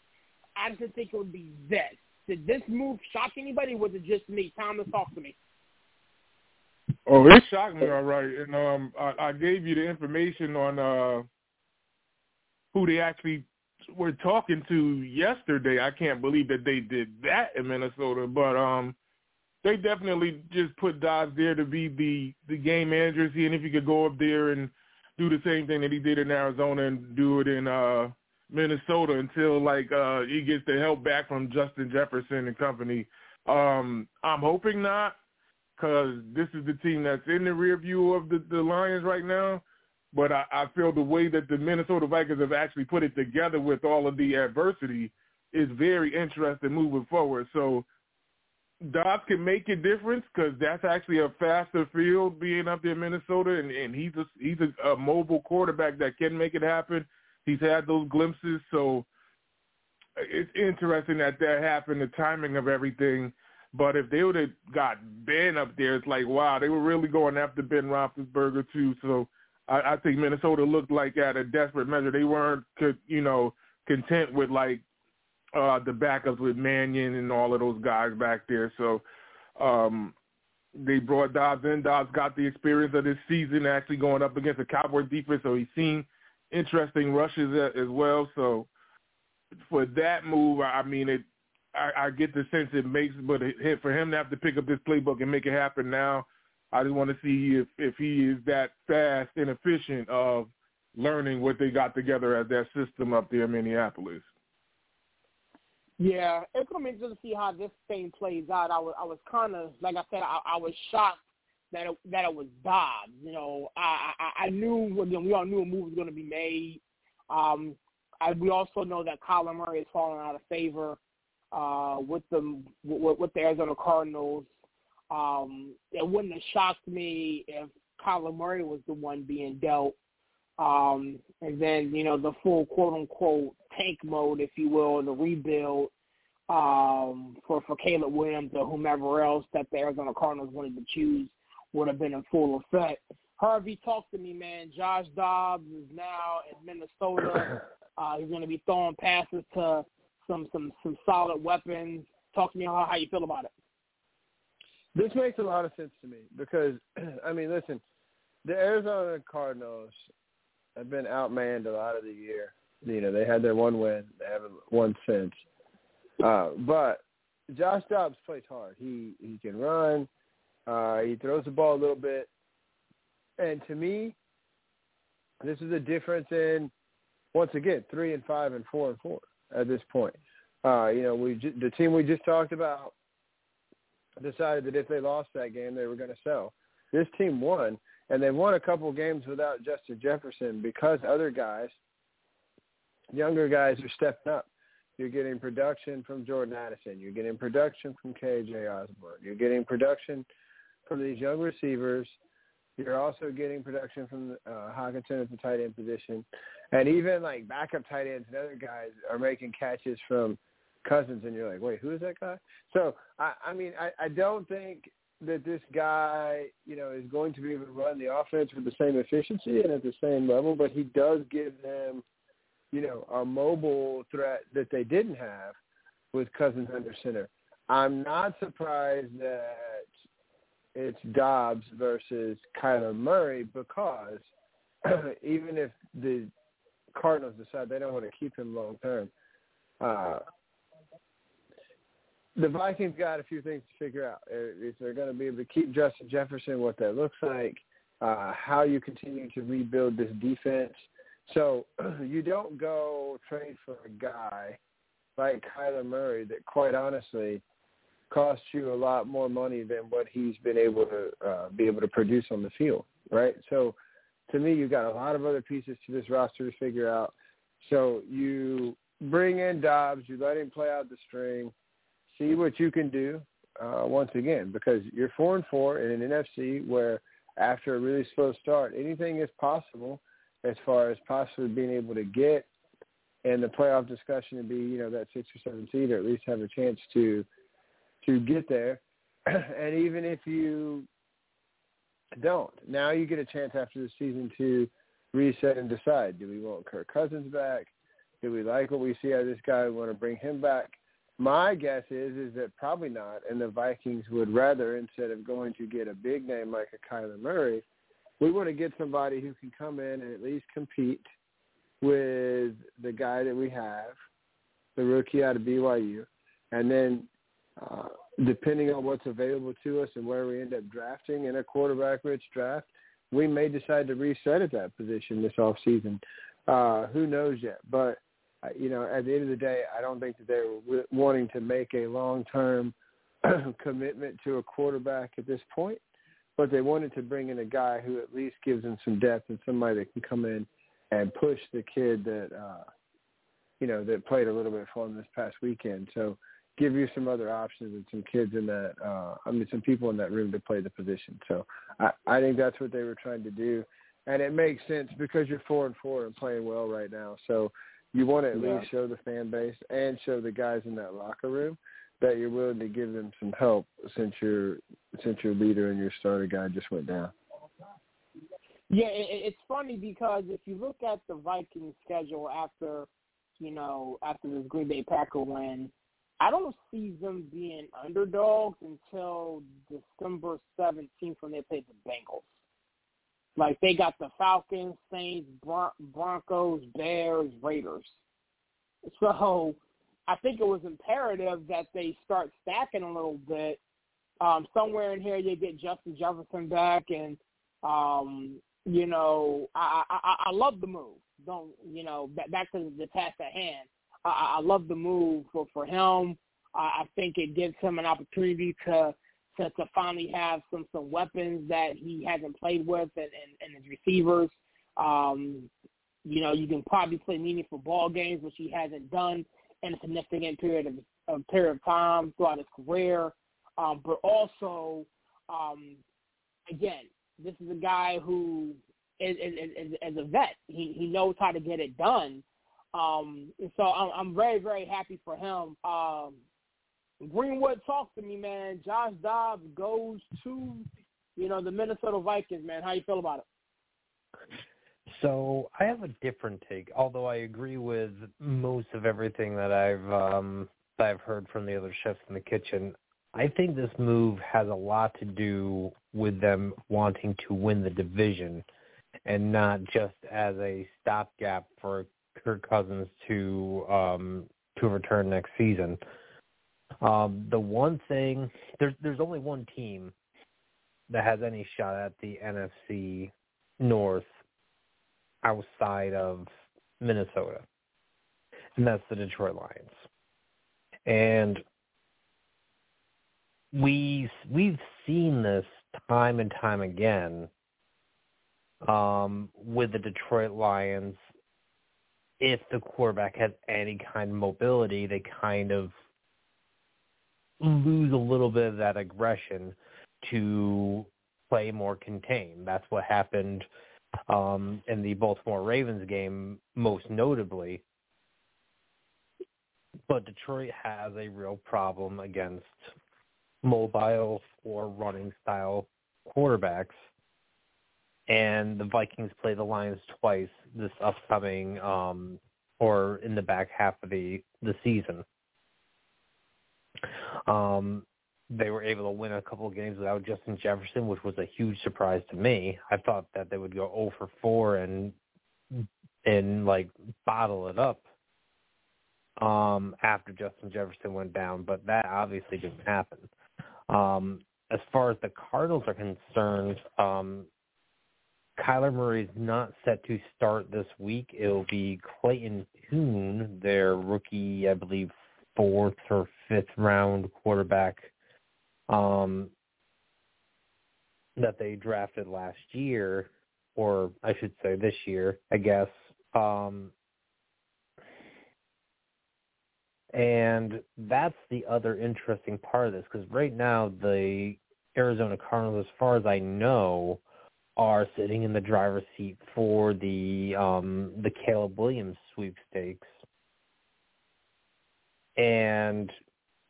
I didn't think it would be this. Did this move shock anybody? was it just me? Thomas, talk to me. Oh, it shocked me, all right. And um, I, I gave you the information on uh, who they actually were talking to yesterday. I can't believe that they did that in Minnesota, but um, they definitely just put Dobbs there to be the the game manager, seeing if he could go up there and do the same thing that he did in Arizona and do it in uh Minnesota until like uh he gets the help back from Justin Jefferson and company. Um, I'm hoping not, because this is the team that's in the rear view of the, the Lions right now. But I, I feel the way that the Minnesota Vikings have actually put it together with all of the adversity is very interesting moving forward. So Dobbs can make a difference because that's actually a faster field being up there in Minnesota, and, and he's a, he's a, a mobile quarterback that can make it happen. He's had those glimpses, so it's interesting that that happened, the timing of everything. But if they would have got Ben up there, it's like wow, they were really going after Ben Roethlisberger too. So I, I think Minnesota looked like at a desperate measure. They weren't, you know, content with like uh the backups with Mannion and all of those guys back there. So um they brought Dobbs in. Dobbs got the experience of this season actually going up against a Cowboys defense, so he's seen interesting rushes as well. So for that move, I mean, it I, I get the sense it makes, but it, for him to have to pick up this playbook and make it happen now, I just want to see if if he is that fast and efficient of learning what they got together as that system up there in Minneapolis. Yeah, it's gonna be interesting to see how this thing plays out. I was I was kind of like I said I, I was shocked that it, that it was Dobbs. You know, I I, I knew again we all knew a move was going to be made. Um, I, we also know that Kyler Murray has fallen out of favor uh, with the with, with the Arizona Cardinals. Um, it wouldn't have shocked me if Kyler Murray was the one being dealt. Um, and then, you know, the full quote unquote tank mode, if you will, the rebuild um, for, for Caleb Williams or whomever else that the Arizona Cardinals wanted to choose would have been in full effect. Harvey, talk to me, man. Josh Dobbs is now in Minnesota. [clears throat] Uh, he's going to be throwing passes to some some some solid weapons. Talk to me how, how you feel about it. This makes a lot of sense to me because, [clears throat] I mean, listen, the Arizona Cardinals have been outmanned a lot of the year. You know, they had their one win. They haven't won since. Uh, but Josh Dobbs plays hard. He he can run. Uh, he throws the ball a little bit. And to me, this is a difference in, once again, three and five and four and four at this point. Uh, you know, we the team we just talked about decided that if they lost that game, they were going to sell. This team won, and they won a couple games without Justin Jefferson because other guys, younger guys, are stepping up. You're getting production from Jordan Addison. You're getting production from KJ Osborn. You're getting production from these young receivers. You're also getting production from uh, Hockenson at the tight end position, and even like backup tight ends and other guys are making catches from Cousins, and you're like, wait, who is that guy? So I, I mean, I, I don't think that this guy, you know, is going to be able to run the offense with the same efficiency and at the same level, but he does give them, you know, a mobile threat that they didn't have with Cousins under center. I'm not surprised that it's Dobbs versus Kyler Murray because [clears throat] even if the Cardinals decide they don't want to keep him long term, uh, the Vikings got a few things to figure out. If they're going to be able to keep Justin Jefferson, what that looks like, uh, how you continue to rebuild this defense. So [clears throat] you don't go trade for a guy like Kyler Murray that, quite honestly, costs you a lot more money than what he's been able to uh, be able to produce on the field, right? So to me, you've got a lot of other pieces to this roster to figure out. So you bring in Dobbs, you let him play out the string – see what you can do uh, once again because you're four and four in an NFC where after a really slow start, anything is possible as far as possibly being able to get in the playoff discussion and be you know that six or seven seed or at least have a chance to to get there. [clears throat] and even if you don't, now you get a chance after the season to reset and decide: do we want Kirk Cousins back? Do we like what we see out of this guy? We want to bring him back my guess is is that probably not, and the Vikings would rather instead of going to get a big name like a Kyler Murray, we want to get somebody who can come in and at least compete with the guy that we have, the rookie out of BYU, and then uh, depending on what's available to us and where we end up drafting in a quarterback-rich draft, we may decide to reset at that position this off season. Uh, who knows yet? But you know, at the end of the day, I don't think that they're wanting to make a long-term [clears throat] commitment to a quarterback at this point, but they wanted to bring in a guy who at least gives them some depth and somebody that can come in and push the kid that, uh, you know, that played a little bit for them this past weekend. So give you some other options and some kids in that, uh, I mean, some people in that room to play the position. So I, I think that's what they were trying to do. And it makes sense because you're four and four and playing well right now. So you want to at yeah. least show the fan base and show the guys in that locker room that you're willing to give them some help since your since your leader and your starter guy just went down. Yeah, it's funny because if you look at the Vikings schedule after, you know, after this Green Bay Packer win, I don't see them being underdogs until December 17th when they play the Bengals. Like they got the Falcons, Saints, Bron- Broncos, Bears, Raiders. So I think it was imperative that they start stacking a little bit. Um, somewhere in here, you get Justin Jefferson back, and um, you know, I, I I love the move. Don't you know? Back to the task at hand. I, I love the move for for him. I, I think it gives him an opportunity to to, to finally have some some weapons that he hasn't played with and, and, and his receivers. Um, you know, you can probably play meaningful ball games, which he hasn't done in a significant period of, of period of time throughout his career. Um, but also, um, again, this is a guy who is, is, is, is a vet. He he knows how to get it done. Um, and so I'm, I'm very very happy for him. Um, Greenwood, talk to me, man. Josh Dobbs goes to, you know, the Minnesota Vikings, man. How you feel about it? So I have a different take, although I agree with most of everything that I've um, that I've heard from the other chefs in the kitchen. I think this move has a lot to do with them wanting to win the division, and not just as a stopgap for Kirk Cousins to um, to return next season. Um, the one thing there's there's only one team that has any shot at the NFC North outside of Minnesota, and that's the Detroit Lions. And we we've seen this time and time again um, with the Detroit Lions if the quarterback has any kind of mobility, they kind of lose a little bit of that aggression to play more contained. That's what happened um, in the Baltimore Ravens game, most notably. But Detroit has a real problem against mobile or running style quarterbacks. And the Vikings play the Lions twice this upcoming um or in the back half of the the season. Um they were able to win a couple of games without Justin Jefferson, which was a huge surprise to me. I thought that they would go 0 for 4 and and like bottle it up um after Justin Jefferson went down, but that obviously didn't happen. Um as far as the Cardinals are concerned, um Kyler Murray is not set to start this week. It'll be Clayton Tune, their rookie, I believe, fourth or fifth round quarterback um, that they drafted last year, or I should say this year, I guess. Um, and that's the other interesting part of this because right now the Arizona Cardinals, as far as I know, are sitting in the driver's seat for the um the Caleb Williams sweepstakes. And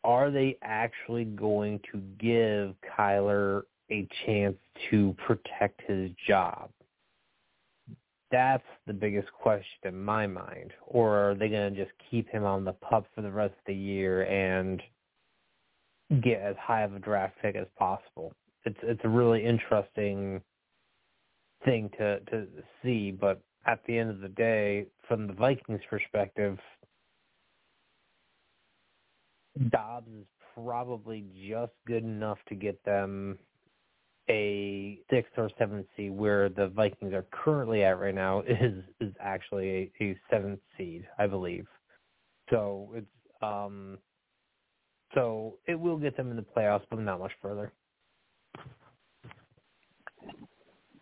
are they actually going to give Kyler a chance to protect his job? That's the biggest question in my mind. Or are they going to just keep him on the pup for the rest of the year and get as high of a draft pick as possible? It's it's a really interesting thing to to see, but at the end of the day, from the Vikings' perspective, Dobbs is probably just good enough to get them a sixth or seventh seed, where the Vikings are currently at right now [laughs] is is actually a, a seventh seed, I believe. So it's um so it will get them in the playoffs, but not much further.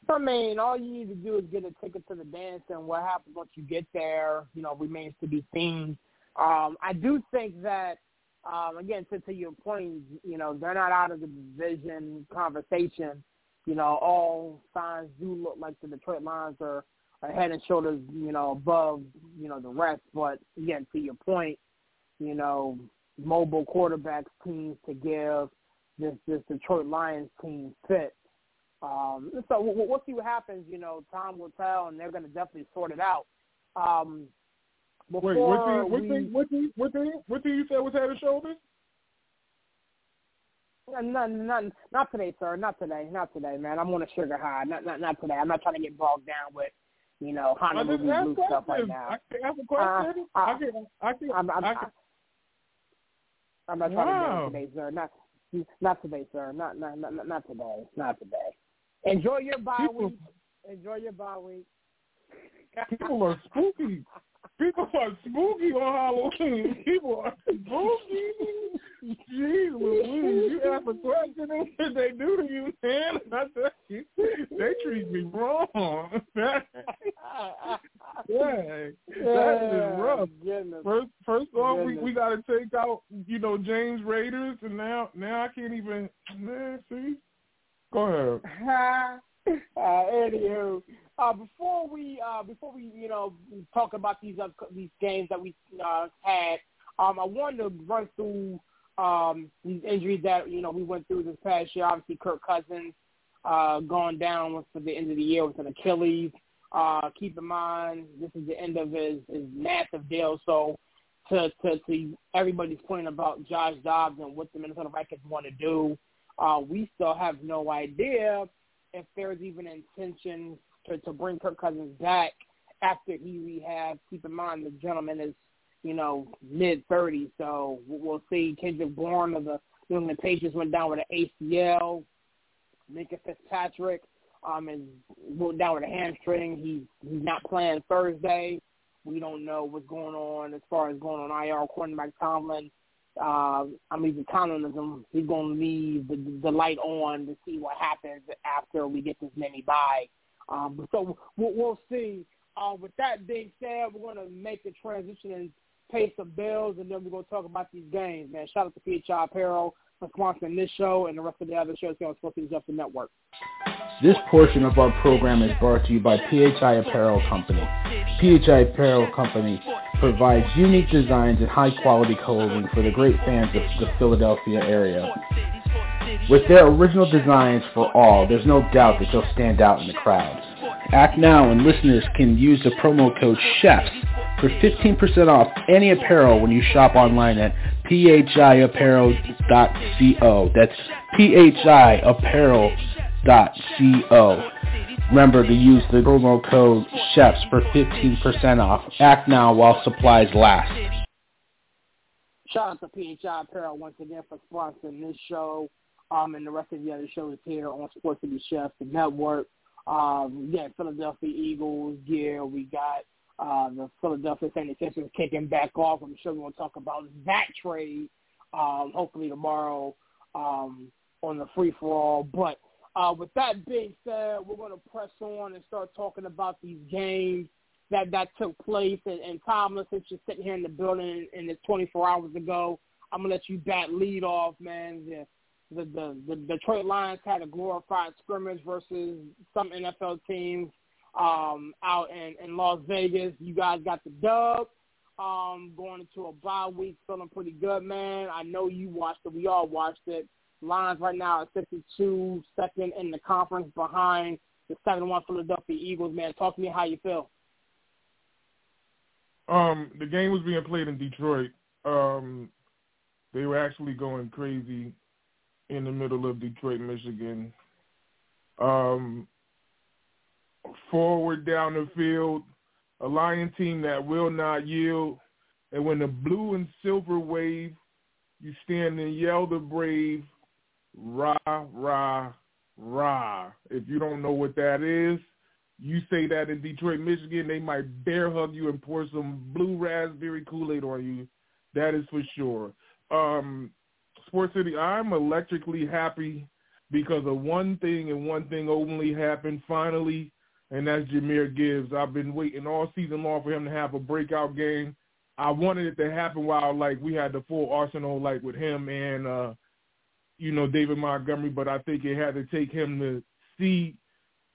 I mean, all you need to do is get a ticket to the dance, and what happens once you get there, you know, remains to be seen. Um, I do think that, um, again, to, to your point, you know, they're not out of the division conversation. You know, all signs do look like the Detroit Lions are, are head and shoulders, you know, above, you know, the rest. But again, to your point, you know, mobile quarterbacks teams to give this this Detroit Lions team fit um, so we'll, we'll see what happens. You know, time will tell, and they're going to definitely sort it out. Um, Wait, what do what do what do what do what do you say was head and shoulders? Not, not, not today, sir. Not today. Not today, man. I'm on a sugar high. Not, not, not today. I'm not trying to get bogged down with, you know, Honolulu blue stuff right now. I can ask a question. Uh, I can, I can, I'm, I'm, I can. I'm not trying wow. to get today, sir. Not, not today, sir. Not, not, not, not today. Not today. Enjoy your bye people, week. Enjoy your bye week. people are spooky. People are spooky on Halloween. People are spooky. Jeez Louise, you have a question what they do to you, man. I tell you, they treat me wrong. [laughs] yeah, that is rough. Goodness. First, first off, we we got to take out, you know, James Raiders, and now now I can't even. Man, see, Go ahead. [laughs] uh, anywho, uh, before we uh, before we you know talk about these uh, these games that we uh, had, um, I wanted to run through um, these injuries that you know we went through this past year. Obviously, Kirk Cousins uh, going down for the end of the year with an Achilles. Uh, keep in mind, this is the end of his, his massive deal. So, to, to to everybody's point about Josh Dobbs and what the Minnesota Vikings want to do, uh, we still have no idea if there's even intention to, to bring Kirk Cousins back after he rehabs. Keep in mind the gentleman is, you know, mid 30s, so we'll see. Kendrick Bourne of the New England Patriots went down with an ACL. Minkah Fitzpatrick um, is went down with a hamstring. He's he's not playing Thursday. We don't know what's going on as far as going on IR. According to Mike Tomlin, uh, I mean, the communism, he's going to leave the, the light on to see what happens after we get this many by. Um, so we'll, we'll see. Uh, with that being said, we're going to make the transition and pay some bills, and then we're going to talk about these games, man. Shout out to PHI Apparel for sponsoring this show and the rest of the other shows here on Sports Justice Network. This portion of our program is brought to you by PHI Apparel Company. PHI Apparel Company provides unique designs and high-quality clothing for the great fans of the Philadelphia area. With their original designs for all, there's no doubt that they'll stand out in the crowd. Act now and listeners can use the promo code CHEFS for 15% off any apparel when you shop online at phiapparel.co. That's phiapparel.co. Remember to use the promo code CHEFS for 15% off. Act now while supplies last. Shout out to PHI Apparel once again for sponsoring this show um, and the rest of the other shows here on Sports City Chefs, the network. Um, yeah, Philadelphia Eagles gear. We got uh, the Philadelphia 76ers kicking back off. I'm sure we'll talk about that trade um, hopefully tomorrow um, on the free for all. But uh, with that being said, we're going to press on and start talking about these games that that took place. And, and Tomlin, since you're sitting here in the building and it's 24 hours ago, I'm gonna let you bat lead off, man. The, the the the Detroit Lions had a glorified scrimmage versus some NFL teams um, out in, in Las Vegas. You guys got the dub. Um, going into a bye week, feeling pretty good, man. I know you watched it. We all watched it. Lions right now at 52, second in the conference behind the 7-1 Philadelphia Eagles, man. Talk to me how you feel. Um, the game was being played in Detroit. Um, they were actually going crazy in the middle of Detroit, Michigan. Um, forward down the field, a Lion team that will not yield. And when the blue and silver wave, you stand and yell the brave, rah, rah, rah. If you don't know what that is, you say that in Detroit, Michigan, they might bear hug you and pour some blue raspberry Kool-Aid on you. That is for sure. Um, Sports City, I'm electrically happy because of one thing and one thing only happened finally, and that's Jahmyr Gibbs. I've been waiting all season long for him to have a breakout game. I wanted it to happen while like we had the full arsenal like with him and uh you know David Montgomery, but I think it had to take him to see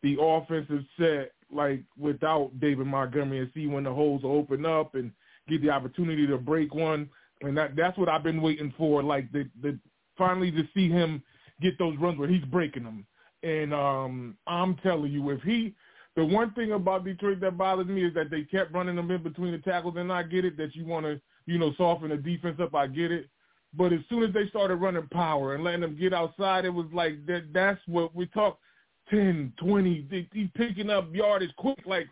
the offensive set like without David Montgomery and see when the holes open up and get the opportunity to break one and that that's what I've been waiting for. Like the the finally to see him get those runs where he's breaking them. And um I'm telling you, if he the one thing about Detroit that bothers me is that they kept running them in between the tackles, and I get it that you want to you know soften the defense up. I get it. But as soon as they started running power and letting them get outside, it was like that. That's what we talk. 10, 20, he's picking up yardage quick. Like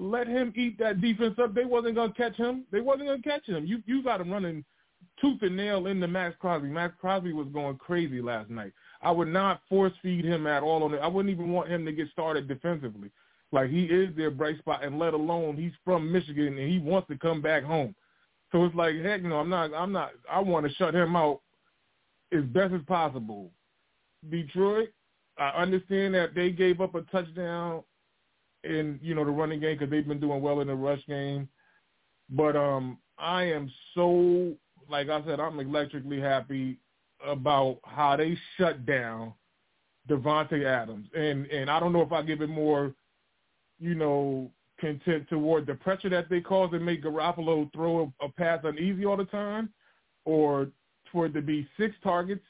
let him eat that defense up. They wasn't gonna catch him. They wasn't gonna catch him. You you got him running tooth and nail into Maxx Crosby. Maxx Crosby was going crazy last night. I would not force feed him at all on it. I wouldn't even want him to get started defensively. Like he is their bright spot, and let alone he's from Michigan and he wants to come back home. So it's like heck, no, I'm not. I'm not. I want to shut him out as best as possible. Detroit, I understand that they gave up a touchdown in you know the running game because they've been doing well in the rush game. But um, I am so like I said, I'm electrically happy about how they shut down Davante Adams, and and I don't know if I give it more, you know, content toward the pressure that they cause and make Garoppolo throw a, a pass uneasy all the time, or for it to be six targets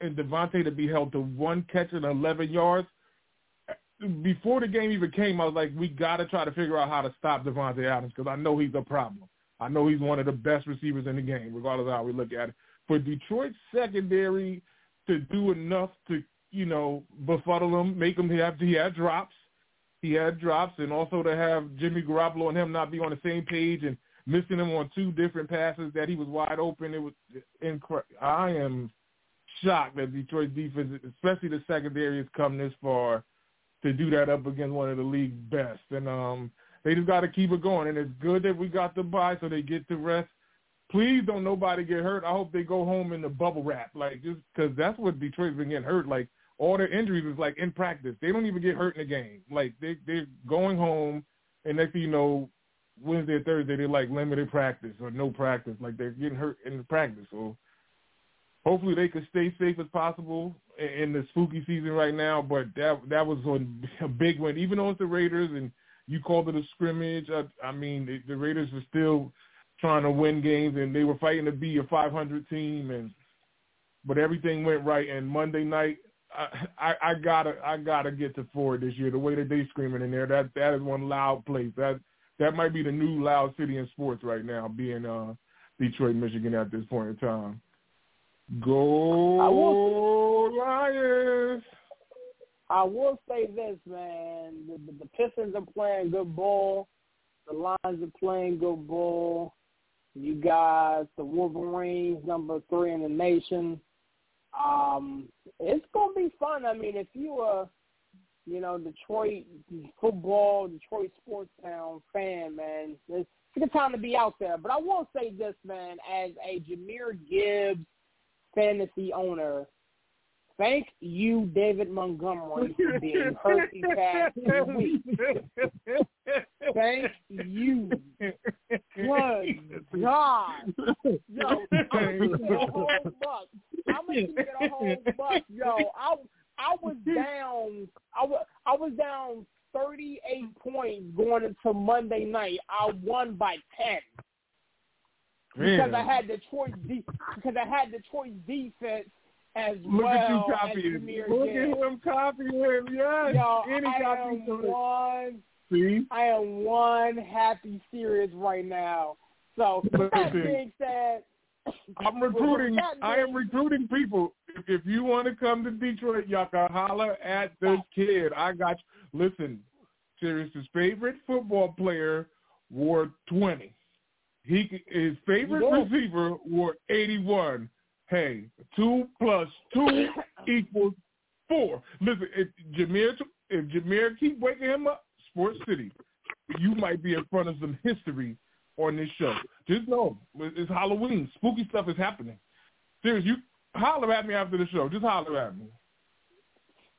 and Davante to be held to one catch and 11 yards before the game even came, I was like, we got to try to figure out how to stop Davante Adams because I know he's a problem. I know he's one of the best receivers in the game, regardless of how we look at it. For Detroit's secondary to do enough to, you know, befuddle him, make him have he had drops, he had drops, and also to have Jimmy Garoppolo and him not be on the same page and missing him on two different passes that he was wide open. It was incredible. I am shocked that Detroit's defense, especially the secondary, has come this far to do that up against one of the league's best. And um, they just got to keep it going. And it's good that we got the bye so they get to rest. Please don't nobody get hurt. I hope they go home in the bubble wrap, like just because that's what Detroit's been getting hurt. Like all their injuries is like in practice. They don't even get hurt in the game. Like they they're going home and next thing you know, Wednesday or Thursday they're like limited practice or no practice, like they're getting hurt in the practice. So hopefully they can stay safe as possible in the spooky season right now. But that that was [laughs] a big win, even though it's the Raiders and you called it a scrimmage. I, I mean, the, the Raiders were still trying to win games and they were fighting to be a 500 team, and but everything went right. And Monday night, I, I, I gotta I gotta get to Ford this year. The way that they screaming in there, that that is one loud place. That that might be the new loud city in sports right now, being uh, Detroit, Michigan at this point in time. Go Lions! I will say this, man. The, the, the Pistons are playing good ball. The Lions are playing good ball. You guys, the Wolverines, number three in the nation. Um, it's gonna be fun. I mean, if you are, you know, Detroit football, Detroit sports town fan, man, it's, it's a time to be out there. But I will say this, man, as a Jahmyr Gibbs fantasy owner, thank you, David Montgomery, for being [laughs] hurt these past two weeks. Thank you. [laughs] Good God. [laughs] Yo, I'm gonna give it a whole buck. I'm gonna give it a whole buck. Yo, I I was [laughs] down I was I was down thirty eight points going into Monday night. I won by ten. Because I had Detroit de- because I had Detroit defense as Look well at you copying. Look at him copying. Yes. Yo, Any I copy am one. See? I am one happy serious right now. So that being said, I'm recruiting. I am recruiting people. If, if you want to come to Detroit, y'all can holler at this kid. I got you. Listen, Serious's favorite football player wore 20. He his favorite Yeah. receiver wore 81. Hey, two plus two [coughs] equals four. Listen, if Jahmyr if Jahmyr keep waking him up, Sports City, you might be in front of some history on this show. Just know it's Halloween. Spooky stuff is happening. Serious, you holler at me after the show. Just holler at me.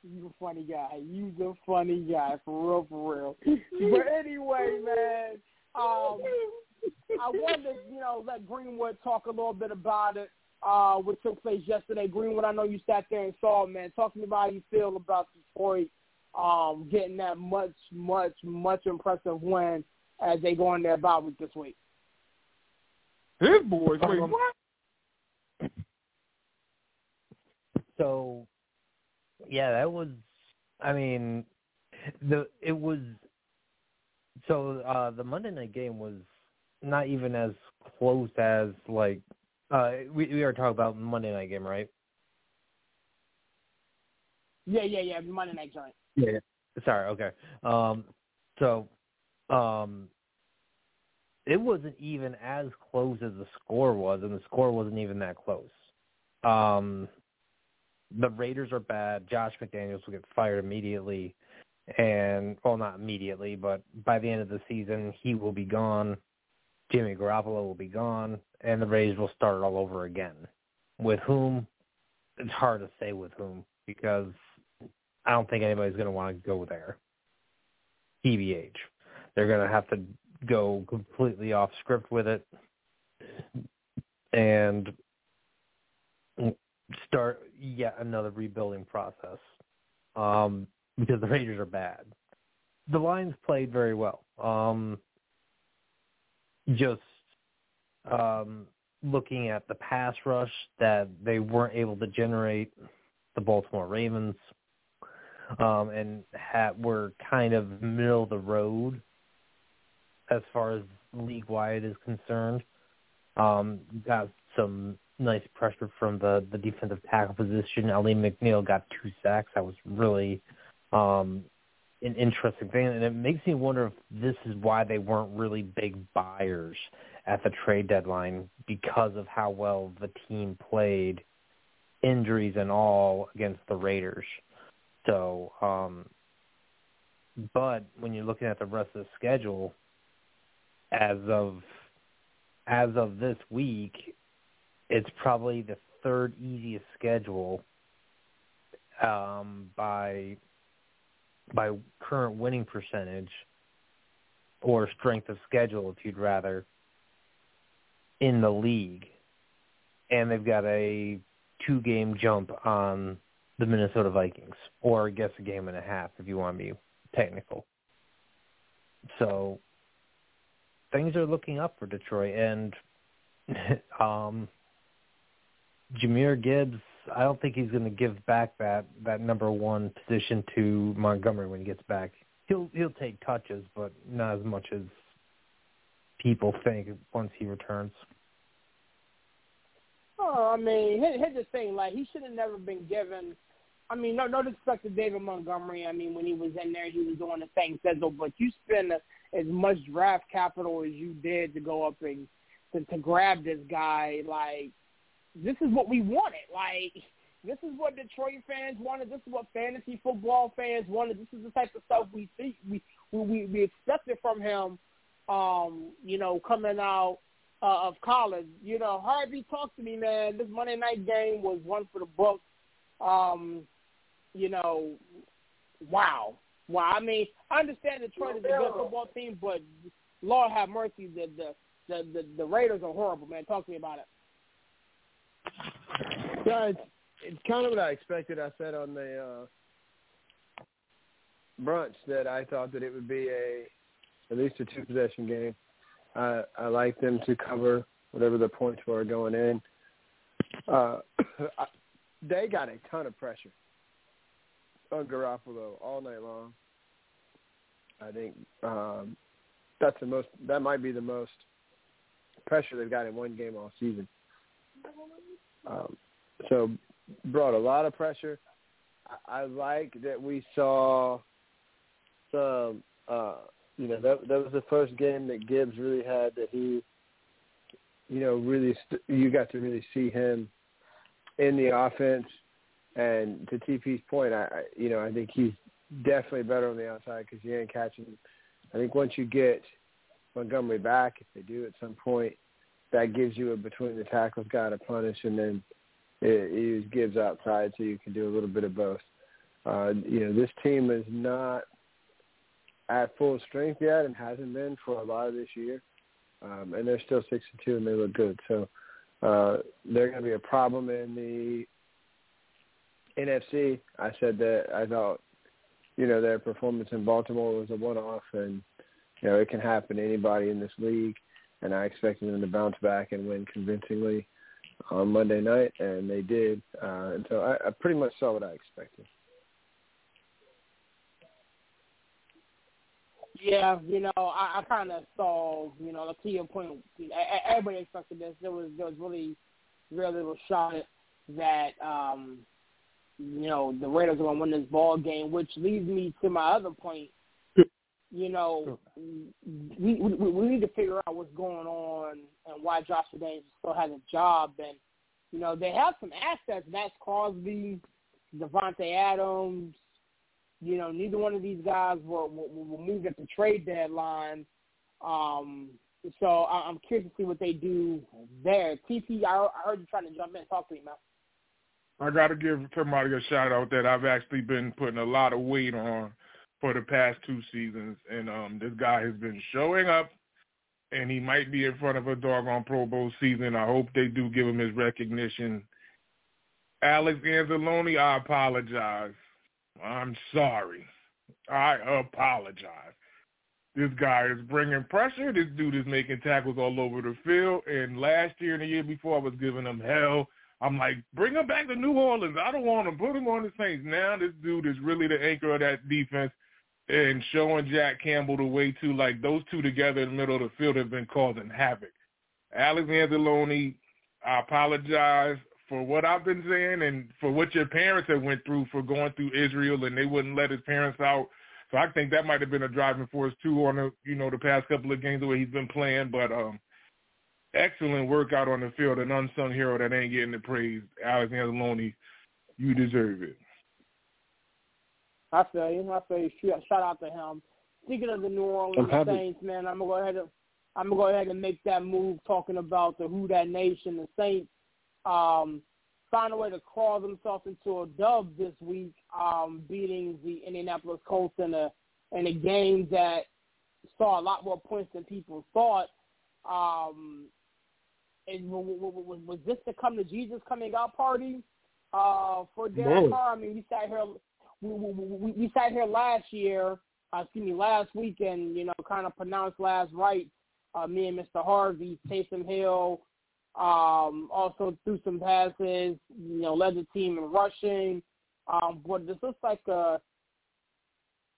You a funny guy. You's a funny guy, for real, for real. but anyway, man, um, I wanted to, you know, let Greenwood talk a little bit about it. Uh, what took place yesterday. Greenwood, I know you sat there and saw it, man. Talk to me about how you feel about Detroit um, getting that much, much, much impressive win as they go on their bye week this week. His boys. Wait, Um, what? So, yeah, that was. I mean, the it was. So uh the Monday night game was not even as close as like uh we we are talking about Monday night game, right? Yeah, yeah, yeah. Monday night joint. Yeah. Sorry. Okay. Um. So, um, it wasn't even as close as the score was, and the score wasn't even that close. Um, the Raiders are bad. Josh McDaniels will get fired immediately, and well, not immediately, but by the end of the season, he will be gone. Jimmy Garoppolo will be gone, and the Raiders will start all over again. With whom? It's hard to say with whom because I don't think anybody's going to want to go there. TBH. They're going to have to go completely off script with it and start yet another rebuilding process um, because the Raiders are bad. The Lions played very well. Um, just um, looking at the pass rush that they weren't able to generate, the Baltimore Ravens, um, and had, were kind of middle of the road as far as league wide is concerned. Um, got some nice pressure from the the defensive tackle position. Alim McNeill got two sacks. That was really um, an interesting thing, and it makes me wonder if this is why they weren't really big buyers at the trade deadline because of how well the team played, injuries and all, against the Raiders. So, um, but when you're looking at the rest of the schedule, as of as of this week, it's probably the third easiest schedule um, by by current winning percentage or strength of schedule, if you'd rather, in the league, and they've got a two-game jump on the Minnesota Vikings, or I guess a game and a half if you want to be technical. So things are looking up for Detroit, and [laughs] um, Jahmyr Gibbs. I don't think he's going to give back that that number one position to Montgomery when he gets back. He'll he'll take touches, but not as much as people think once he returns. Oh, I mean, here's the thing: like he should have never been given. I mean, no, no disrespect to David Montgomery. I mean, when he was in there, he was doing the same schedule. But you spend as much draft capital as you did to go up and to, to grab this guy. Like, this is what we wanted. Like, this is what Detroit fans wanted. This is what fantasy football fans wanted. This is the type of stuff we see we we we expected from him. Um, you know, coming out uh, of college. You know, Harvey, talk to me, man. This Monday night game was one for the books. Um, you know, wow, wow. I mean, I understand Detroit is a good football team, but Lord have mercy, the the the the, the Raiders are horrible, man. Talk to me about it. Yeah, it's, it's kind of what I expected. I said on the uh, brunch that I thought that it would be a at least a two possession game. I I like them to cover whatever the points were going in. Uh, [coughs] they got a ton of pressure on Garoppolo all night long. I think um, that's the most. That might be the most pressure they've got in one game all season. Um, so brought a lot of pressure. I, I like that we saw some uh, you know that that was the first game that Gibbs really had that he, you know, really st- you got to really see him in the offense. And to TP's point, I, I you know I think he's definitely better on the outside because he ain't catching. I think once you get Montgomery back, if they do at some point, that gives you a between the tackles guy to punish, and then it, it Gibbs outside so you can do a little bit of both. Uh, you know, this team is not at full strength yet and hasn't been for a lot of this year. Um, and they're still six and two and they look good. So uh, they're going to be a problem in the NFC. I said that I thought, you know, their performance in Baltimore was a one-off, and you know it can happen to anybody in this league. And I expected them to bounce back and win convincingly on Monday night, and they did. Uh, and so I, I pretty much saw what I expected. Yeah, you know, I, I kind of saw, you know, the key point. Everybody expected this. There was there was really, really little shot that, um, you know, the Raiders are going to win this ball game, which leads me to my other point. You know, we, we we need to figure out what's going on and why Josh McDaniels still has a job. And you know, they have some assets: Maxx Crosby, Davante Adams, you know, neither one of these guys were were, were moved at the trade deadline. Um, so I'm curious to see what they do there. TP, I heard you trying to jump in. Talk to me, man. I got to give somebody a shout out that I've actually been putting a lot of weight on for the past two seasons, and um, this guy has been showing up, and he might be in front of a doggone Pro Bowl season. I hope they do give him his recognition. Alex Anzalone, I apologize. I'm sorry. I apologize. This guy is bringing pressure. This dude is making tackles all over the field. And last year and the year before, I was giving him hell. I'm like, bring him back to New Orleans. I don't want him. Put him on the Saints. Now this dude is really the anchor of that defense and showing Jack Campbell the way to like those two together in the middle of the field have been causing havoc. Alexander Anzalone, I apologize for what I've been saying and for what your parents have went through for going through Israel and they wouldn't let his parents out. So I think that might have been a driving force too on the you know the past couple of games the way he's been playing. But um, excellent work out on the field, an unsung hero that ain't getting the praise. Alex Anzalone, you deserve it. I feel you. I feel you. Shout out to him. Speaking of the New Orleans Saints, man, I'm gonna go ahead and I'm gonna go ahead and make that move. Talking about the Who Dat Nation, the Saints um, found a way to crawl themselves into a dub this week, um, beating the Indianapolis Colts in a in a game that saw a lot more points than people thought. Um, and was, was this the come to Jesus coming out party uh, for Derek Carr? I mean, we sat here, we, we, we sat here last year, uh, excuse me, last weekend, you know, kind of pronounced last right. Uh, me and Mr. Harvey, Taysom Hill, um, also threw some passes, you know, led the team in rushing. Um, but this looks like a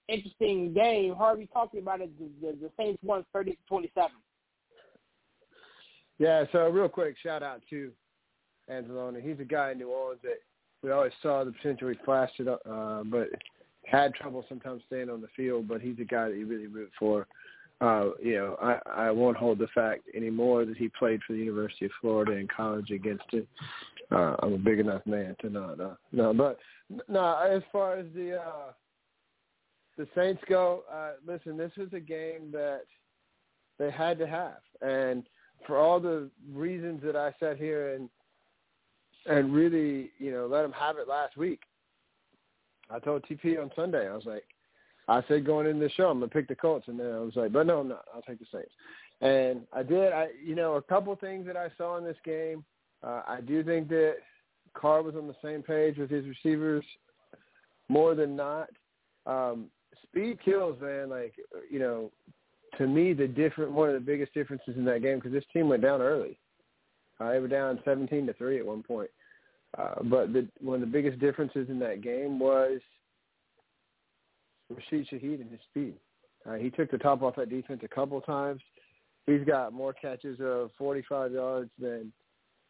interesting game. Harvey talking about it. The, the, the Saints won thirty to twenty-seven. Yeah. So real quick, shout out to Anzalone. He's a guy in New Orleans that we always saw the potential. He flashed it, uh, but had trouble sometimes staying on the field. But he's a guy that you really root for. Uh, you know, I, I won't hold the fact anymore that he played for the University of Florida in college against it. Uh, I'm a big enough man to not. Uh, no, but no. As far as the uh, the Saints go, uh, listen, this was a game that they had to have, and for all the reasons that I sat here and and really, you know, let them have it last week. I told TP on Sunday, I was like, I said going into the show, I'm gonna pick the Colts, and then I was like, but no, I'm not. I'll take the Saints, and I did. I, you know, a couple things that I saw in this game. Uh, I do think that Carr was on the same page with his receivers more than not. Um, speed kills, man. Like you know, to me, the different one of the biggest differences in that game because this team went down early. Uh, they were down 17 to three at one point. Uh, but the, one of the biggest differences in that game was Rashid Shaheed and his speed. Uh, he took the top off that defense a couple times. He's got more catches of 45 yards than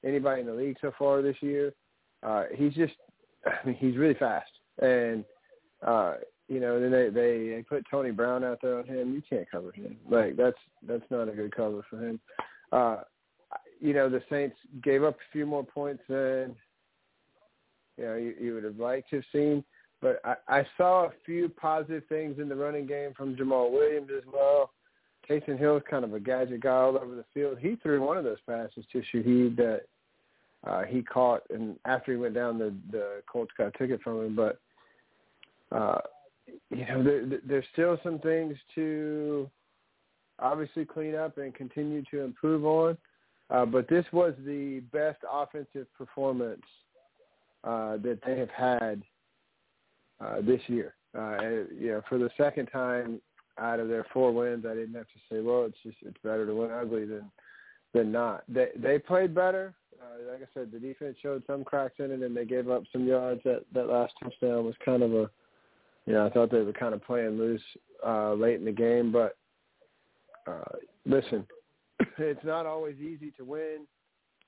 anybody in the league so far this year. Uh, he's just, I mean, he's really fast, and uh, you know, then they, they put Tony Brown out there on him. You can't cover him. Like that's that's not a good cover for him. Uh, you know, the Saints gave up a few more points than you know you, you would have liked to have seen. But I, I saw a few positive things in the running game from Jamaal Williams as well. Taysom Hill's kind of a gadget guy all over the field. He threw one of those passes to Shaheed that uh, he caught, and after he went down, the the Colts got a ticket from him. But uh, you know, there, there's still some things to obviously clean up and continue to improve on. Uh, but this was the best offensive performance uh, that they have had uh, this year. Uh, you know, for the second time out of their four wins, I didn't have to say, well, it's just it's better to win ugly than than not. They they played better. Uh, like I said, the defense showed some cracks in it, and they gave up some yards. That that last touchdown was kind of a know, I thought they were kind of playing loose uh, late in the game, but uh, listen, [clears throat] it's not always easy to win,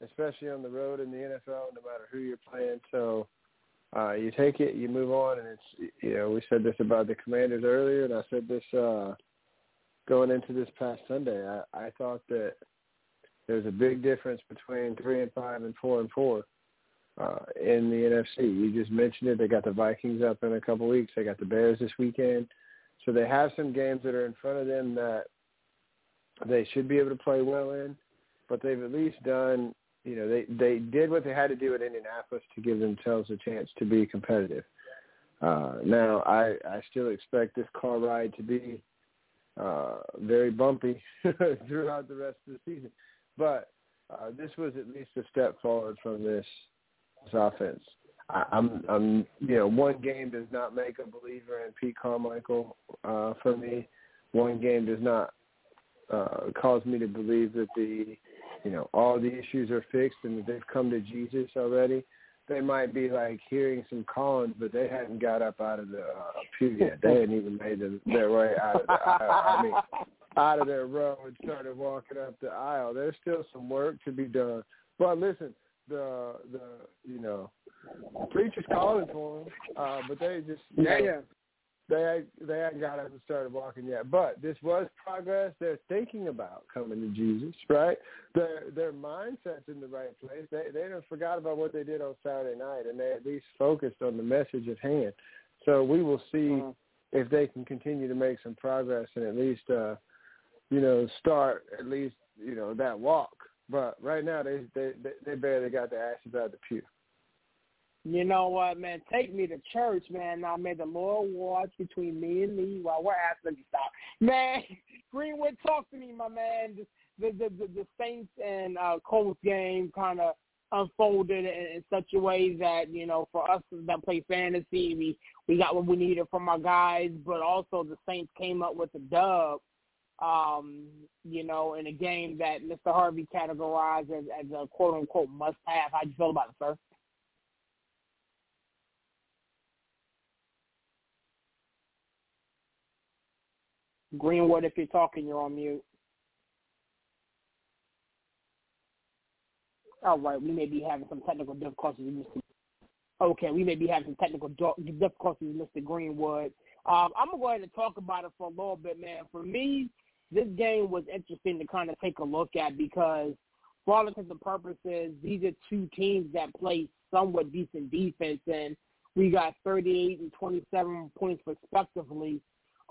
especially on the road in the NFL, no matter who you're playing. So uh, you take it, you move on, and it's you know we said this about the Commanders earlier, and I said this uh, going into this past Sunday. I, I thought that there's a big difference between three and five and four and four uh, in the NFC. You just mentioned it. They got the Vikings up in a couple weeks. They got the Bears this weekend. So they have some games that are in front of them that they should be able to play well in. But they've at least done, you know, they they did what they had to do at Indianapolis to give themselves a chance to be competitive. Uh, now I I still expect this car ride to be uh, very bumpy [laughs] throughout the rest of the season, but uh, this was at least a step forward from this offense. I, I'm, I'm, you know, one game does not make a believer in Pete Carmichael uh, for me. One game does not uh, cause me to believe that the, you know, all the issues are fixed and that they've come to Jesus already. They might be like hearing some callings, but they hadn't got up out of the uh, pew yet. They hadn't even made the, their way out of the aisle. I mean, out of their row and started walking up the aisle. There's still some work to be done. But listen, the the you know preachers calling for them, uh, but they just yeah know, yeah they they haven't got up and started walking yet. But this was progress. They're thinking about coming to Jesus, right? Their their mindset's in the right place. They they don't forgot about what they did on Saturday night, and they at least focused on the message at hand. So we will see uh-huh. if they can continue to make some progress and at least uh, you know start at least you know that walk but right now, they they they barely got the ashes out of the pew. You know what, man? Take me to church, man. Now may the Lord watch between me and me while we're asking to stop. Man, [laughs] Greenwood, talk to me, my man. The the the, the Saints and uh, Colts game kind of unfolded in, in such a way that you know, for us that play fantasy, we we got what we needed from our guys, but also the Saints came up with a dub. Um, you know, in a game that Mr. Harvey categorized as, as a quote unquote must have. How do you feel about it, sir? Greenwood, if you're talking, you're on mute. All right, we may be having some technical difficulties Mr. Okay, we may be having some technical difficulties Mr. Greenwood. Um, I'm gonna go ahead and talk about it for a little bit, man. For me, this game was interesting to kind of take a look at because, for all intents and purposes, these are two teams that play somewhat decent defense, and we got 38 and 27 points respectively.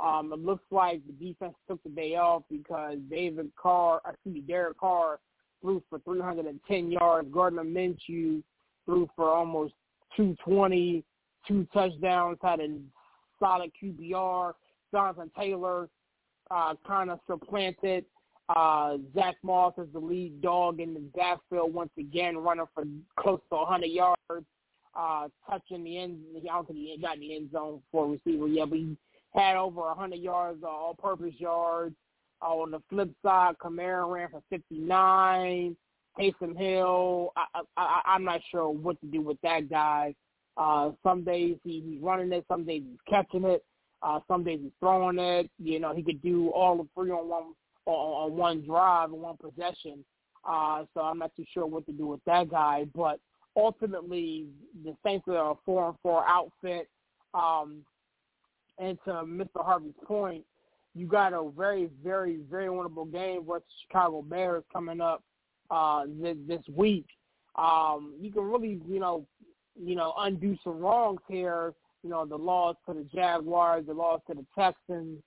Um, it looks like the defense took the day off because David Carr, excuse me, Derek Carr threw for 310 yards. Gardner Minshew threw for almost 220, two touchdowns, had a solid QBR. Jonathan Taylor uh, kind of supplanted uh, Zach Moss as the lead dog in the backfield once again, running for close to 100 yards, uh, touching the end. I don't think he got in the end zone for a receiver yet, but he had over 100 yards, uh, all-purpose yards. Uh, on the flip side, Kamara ran for 59. Taysom Hill, I, I, I'm not sure what to do with that guy. Uh, some days he, he's running it, some days he's catching it, uh, some days he's throwing it. You know, he could do all of three on one on, on one drive and one possession. Uh, so I'm not too sure what to do with that guy. But ultimately, the Saints are a four and four outfit. Um, and to Mr. Harvey's point, you got a very, very, very winnable game versus Chicago Bears coming up uh, this, this week. Um, you can really, you know, you know, undo some wrongs here. You know, the loss to the Jaguars, the loss to the Texans.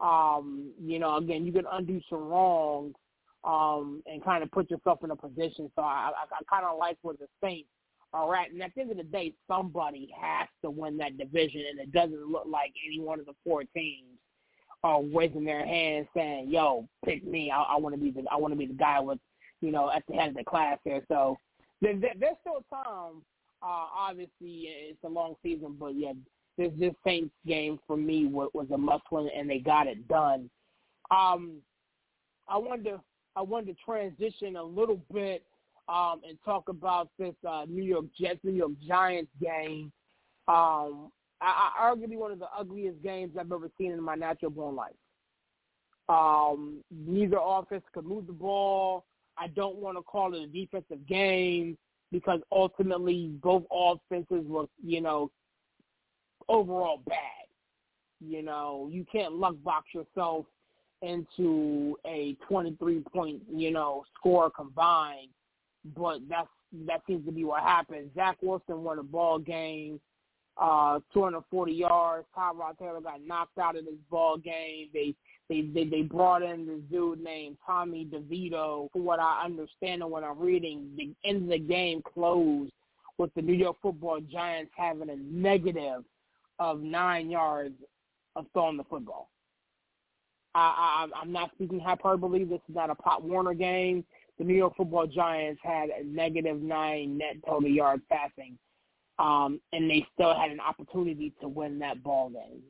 Um, you know, again, you can undo some wrongs um, and kind of put yourself in a position. So I, I, I kind of like where the Saints all right, and at the end of the day, somebody has to win that division, and it doesn't look like any one of the four teams are raising their hands saying, "Yo, pick me. I, I want to be the I want to be the guy with, you know, at the head of the class here." So there, there, there's still time. Uh, obviously, it's a long season, but yeah, this this Saints game for me was, was a must win, and they got it done. Um, I wanted to I wanted to transition a little bit um, and talk about this uh, New York Jets, New York Giants game. Um, I, I arguably one of the ugliest games I've ever seen in my natural born life. Um, neither offense could move the ball. I don't want to call it a defensive game because ultimately both offenses were, you know, overall bad. You know, you can't luck box yourself into a 23 point, you know, score combined but that's that seems to be what happened. Zach Wilson won a ball game, uh, 240 yards. Tyrod Taylor got knocked out of this ball game. They they they, they brought in this dude named Tommy DeVito. For what I understand and what I'm reading, the end of the game closed with the New York Football Giants having a negative of nine yards of throwing the football. I, I, I'm not speaking hyperbole. This is not a Pop Warner game the New York Football Giants had a negative nine net total yards passing, um, and they still had an opportunity to win that ball game.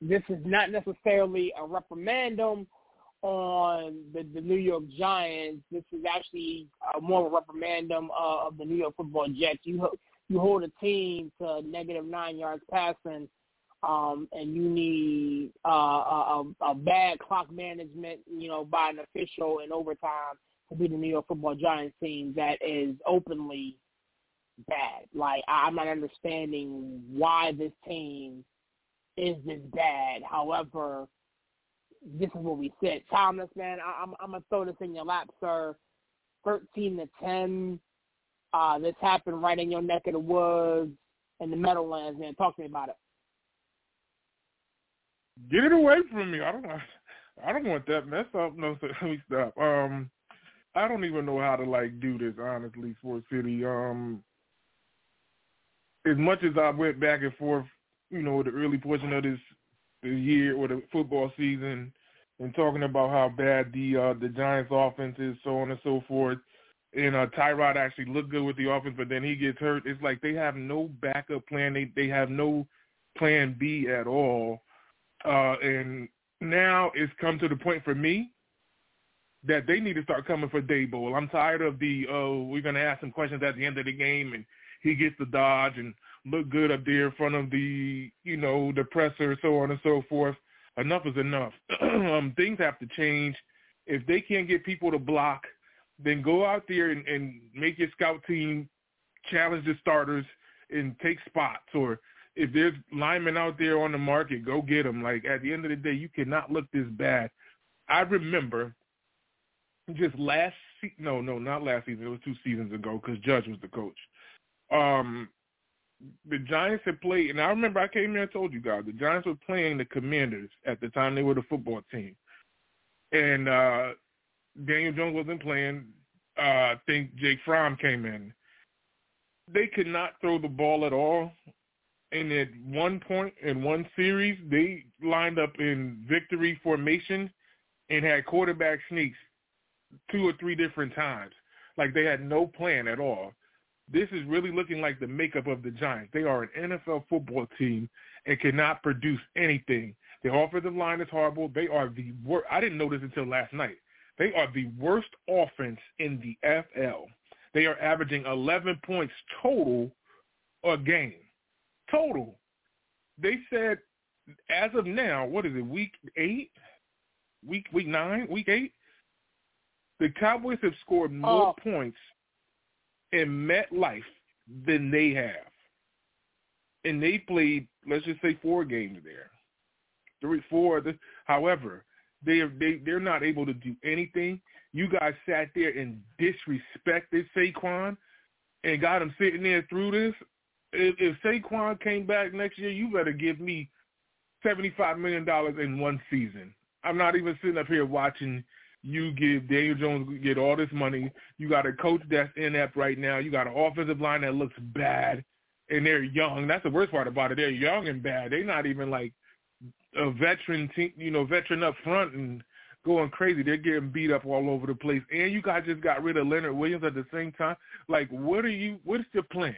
This is not necessarily a reprimandum on the, the New York Giants. This is actually uh, more of a reprimandum uh, of the New York Football Jets. You you hold a team to negative nine yards passing um, and you need uh, a, a bad clock management, you know, by an official in overtime to be the New York Football Giants team that is openly bad. Like I'm not understanding why this team is this bad. However, this is what we said. Thomas, man, I, I'm I'm gonna throw this in your lap, sir. Thirteen to ten. Uh, this happened right in your neck of the woods in the Meadowlands, man. Talk to me about it. Get it away from me. I don't I don't want that mess up. No, so [laughs] let me stop. Um, I don't even know how to like do this honestly, Sports City. Um, as much as I went back and forth, you know, the early portion of this the year or the football season, and talking about how bad the uh, the Giants' offense is, so on and so forth. And uh, Tyrod actually looked good with the offense, but then he gets hurt. It's like they have no backup plan. They they have no plan B at all. Uh, and now it's come to the point for me that they need to start coming for Daboll. I'm tired of the oh, we're gonna ask some questions at the end of the game and he gets the dodge and look good up there in front of the you know the presser, so on and so forth. Enough is enough. [clears throat] um, things have to change. If they can't get people to block, then go out there and, and make your scout team challenge the starters and take spots. Or if there's linemen out there on the market, go get them. Like at the end of the day, you cannot look this bad. I remember just last se- no no not last season it was two seasons ago because Judge was the coach. Um, the Giants had played, and I remember I came here and told you guys the Giants were playing the Commanders at the time they were the football team, and uh, Daniel Jones wasn't playing. Uh, I think Jake Fromm came in. They could not throw the ball at all, and at one point in one series, they lined up in victory formation and had quarterback sneaks two or three different times. Like they had no plan at all. This is really looking like the makeup of the Giants. They are an NFL football team and cannot produce anything. The offensive line is horrible. They are the worst. I didn't know this until last night. They are the worst offense in the FL. They are averaging 11 points total a game. Total. They said as of now, what is it, week eight? Week week nine? Week eight? The Cowboys have scored more Oh. points in MetLife than they have. And they played, let's just say, four games there. Three, four. th- However, they are, they they're not able to do anything. You guys sat there and disrespected Saquon and got him sitting there through this. If, if Saquon came back next year, you better give me seventy-five million dollars in one season. I'm not even sitting up here watching you give Daniel Jones get all this money. You got a coach that's inept right now. You got an offensive line that looks bad, and they're young. That's the worst part about it. They're young and bad. They're not even like a veteran team, you know, veteran up front and going crazy. They're getting beat up all over the place. And you guys just got rid of Leonard Williams at the same time. Like, what are you? What is the plan?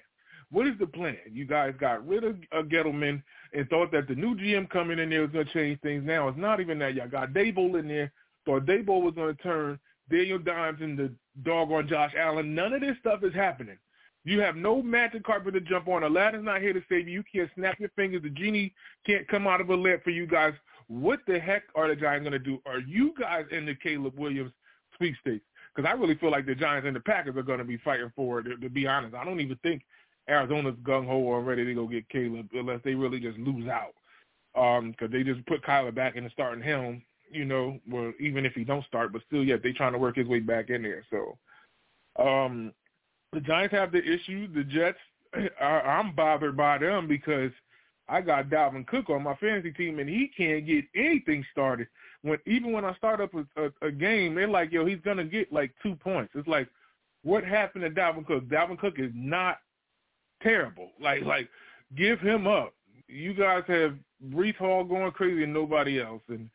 What is the plan? You guys got rid of uh, Gettleman and thought that the new GM coming in there was going to change things. Now it's not even that. Y'all got Daboll in there. Thought Daboll was going to turn Daniel Dimes into doggone Josh Allen. None of this stuff is happening. You have no magic carpet to jump on. Aladdin's not here to save you. You can't snap your fingers. The genie can't come out of a lamp for you guys. What the heck are the Giants going to do? Are you guys in the Caleb Williams sweepstakes? Because I really feel like the Giants and the Packers are going to be fighting for it, to, to be honest. I don't even think Arizona's gung-ho or ready to go get Caleb unless they really just lose out. Um, because they just put Kyler back in the starting helm, you know, well, even if he don't start, but still, yet they trying to work his way back in there. So um, the Giants have the issue. The Jets, [clears throat] I, I'm bothered by them because I got Dalvin Cook on my fantasy team, and he can't get anything started. When even when I start up a, a, a game, they're like, "Yo, he's gonna get like two points." It's like, what happened to Dalvin Cook? Dalvin Cook is not terrible. Like, like, give him up. You guys have Breece Hall going crazy and nobody else, and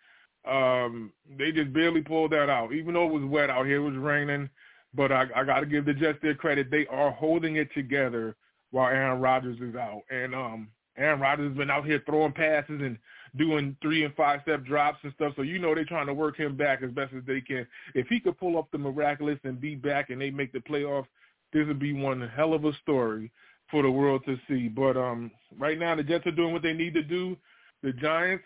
um, they just barely pulled that out. Even though it was wet out here, it was raining. But I, I got to give the Jets their credit. They are holding it together while Aaron Rodgers is out. And um, Aaron Rodgers has been out here throwing passes and doing three and five step drops and stuff. So you know they're trying to work him back as best as they can. If he could pull up the miraculous and be back and they make the playoffs, this would be one hell of a story for the world to see. But um, right now the Jets are doing what they need to do. The Giants,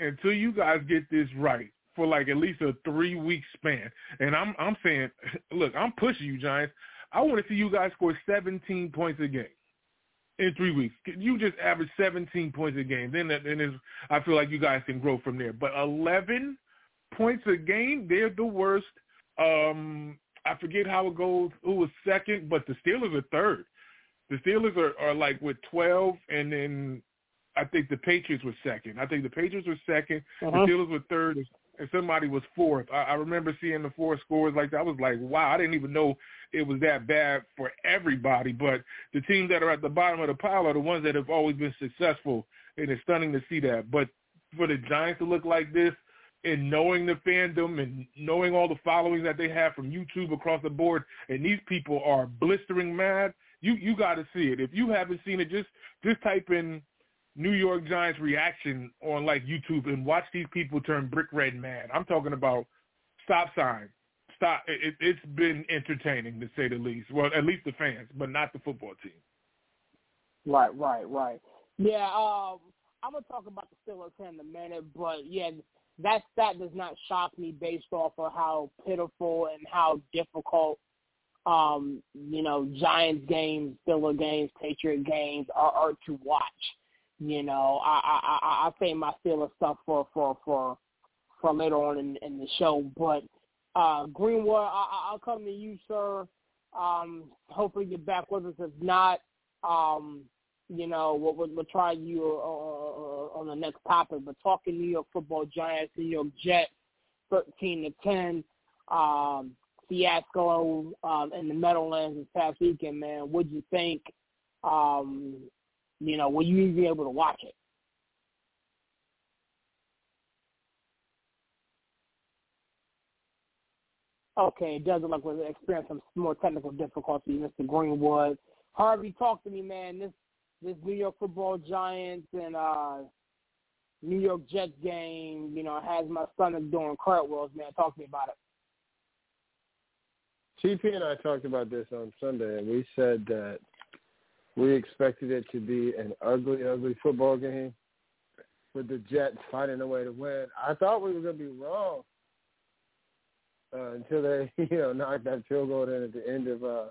until you guys get this right for like at least a three week span, and I'm I'm saying, [laughs] look, I'm pushing you Giants. I want to see you guys score 17 points a game in three weeks. You just average 17 points a game. Then then is I feel like you guys can grow from there. But 11 points a game, they're the worst. Um, I forget how it goes. Who was second? But the Steelers are third. The Steelers are, are like with 12, and then I think the Patriots were second. I think the Patriots were 2nd Uh-huh. The Steelers were third. and somebody was fourth. I, I remember seeing the four scores like that. I was like, wow, I didn't even know it was that bad for everybody. But the teams that are at the bottom of the pile are the ones that have always been successful, and it's stunning to see that. But for the Giants to look like this, and knowing the fandom and knowing all the followings that they have from YouTube across the board, and these people are blistering mad. You you got to see it. If you haven't seen it, just just type in New York Giants reaction on like YouTube and watch these people turn brick red mad. I'm talking about stop sign. Stop. It, it's been entertaining to say the least. Well, at least the fans, but not the football team. Right, right, right. Yeah, um, I'm gonna talk about the Steelers in a minute, but yeah, that stat does not shock me based off of how pitiful and how difficult um, you know, Giants games, Steelers games, Patriot games are, are to watch. You know, I I I, I say my Steelers stuff for for for for later on in, in the show, but uh, Greenwood, I, I'll come to you, sir. Um, hopefully you're back with us. If not, um, you know, we'll, we'll, we'll try you uh, uh, on the next topic. But talking New York Football Giants, New York Jets, thirteen to ten. Um, fiasco um, in the Meadowlands this past weekend, man. What'd you think? Um, you know, were you even able to watch it? Okay, it does look like we're experiencing some more technical difficulties, Mr. Greenwood. Harvey, talk to me, man. This this New York Football Giants and uh, New York Jets game, you know, has my stomach doing cartwheels, man. Talk to me about it. TP and I talked about this on Sunday, and we said that we expected it to be an ugly, ugly football game with the Jets finding a way to win. I thought we were going to be wrong uh, until they, [laughs] you know, knocked that field goal in at the end of uh,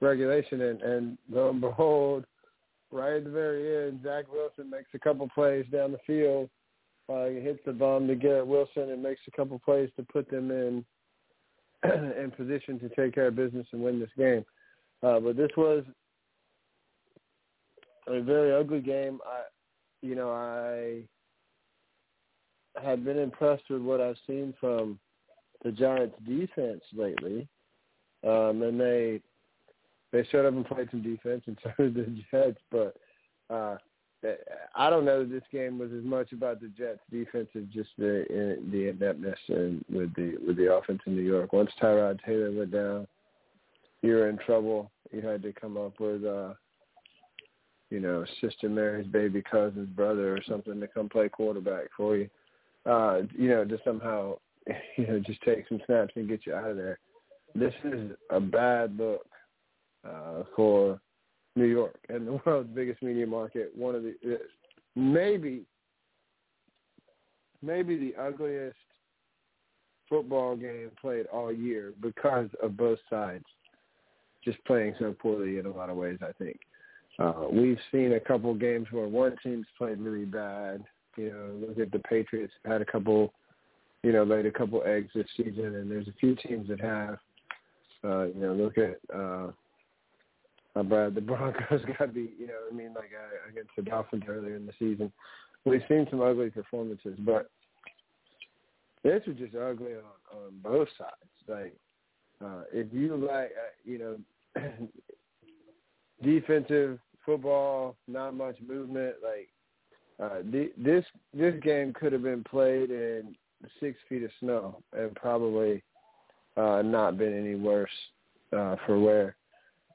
regulation, and, and lo and behold, right at the very end, Zach Wilson makes a couple plays down the field. Uh, he hits the bomb to Garrett Wilson and makes a couple plays to put them in [clears throat] in position to take care of business and win this game. Uh, but this was a very ugly game. I, you know, I had been impressed with what I've seen from the Giants' defense lately, um, and they they showed up and played some defense, and [laughs] so did the Jets. But uh, I don't know that this game was as much about the Jets' defense as just the the ineptness and with the with the offense in New York. Once Tyrod Taylor went down, you were in trouble. You had to come up with uh you know, Sister Mary's baby cousin's brother or something to come play quarterback for you. Uh, you know, to somehow, [laughs] you know, just take some snaps and get you out of there. This is a bad look uh, for New York and the [laughs] world's biggest media market. One of the uh, maybe maybe the ugliest football game played all year because of both sides just playing so poorly in a lot of ways. I think uh, we've seen a couple games where one team's played really bad. You know, look at the Patriots had a couple, you know, laid a couple eggs this season, and there's a few teams that have. Uh, you know, look at uh, uh, Brad, the [laughs] Broncos got beat, you know, I mean, like uh, against the Dolphins earlier in the season. We've seen some ugly performances, but this was just ugly on, on both sides. Like, uh, if you like, uh, you know, [clears throat] defensive football, not much movement. Like, uh, the, this this game could have been played in six feet of snow and probably uh, not been any worse uh, for wear.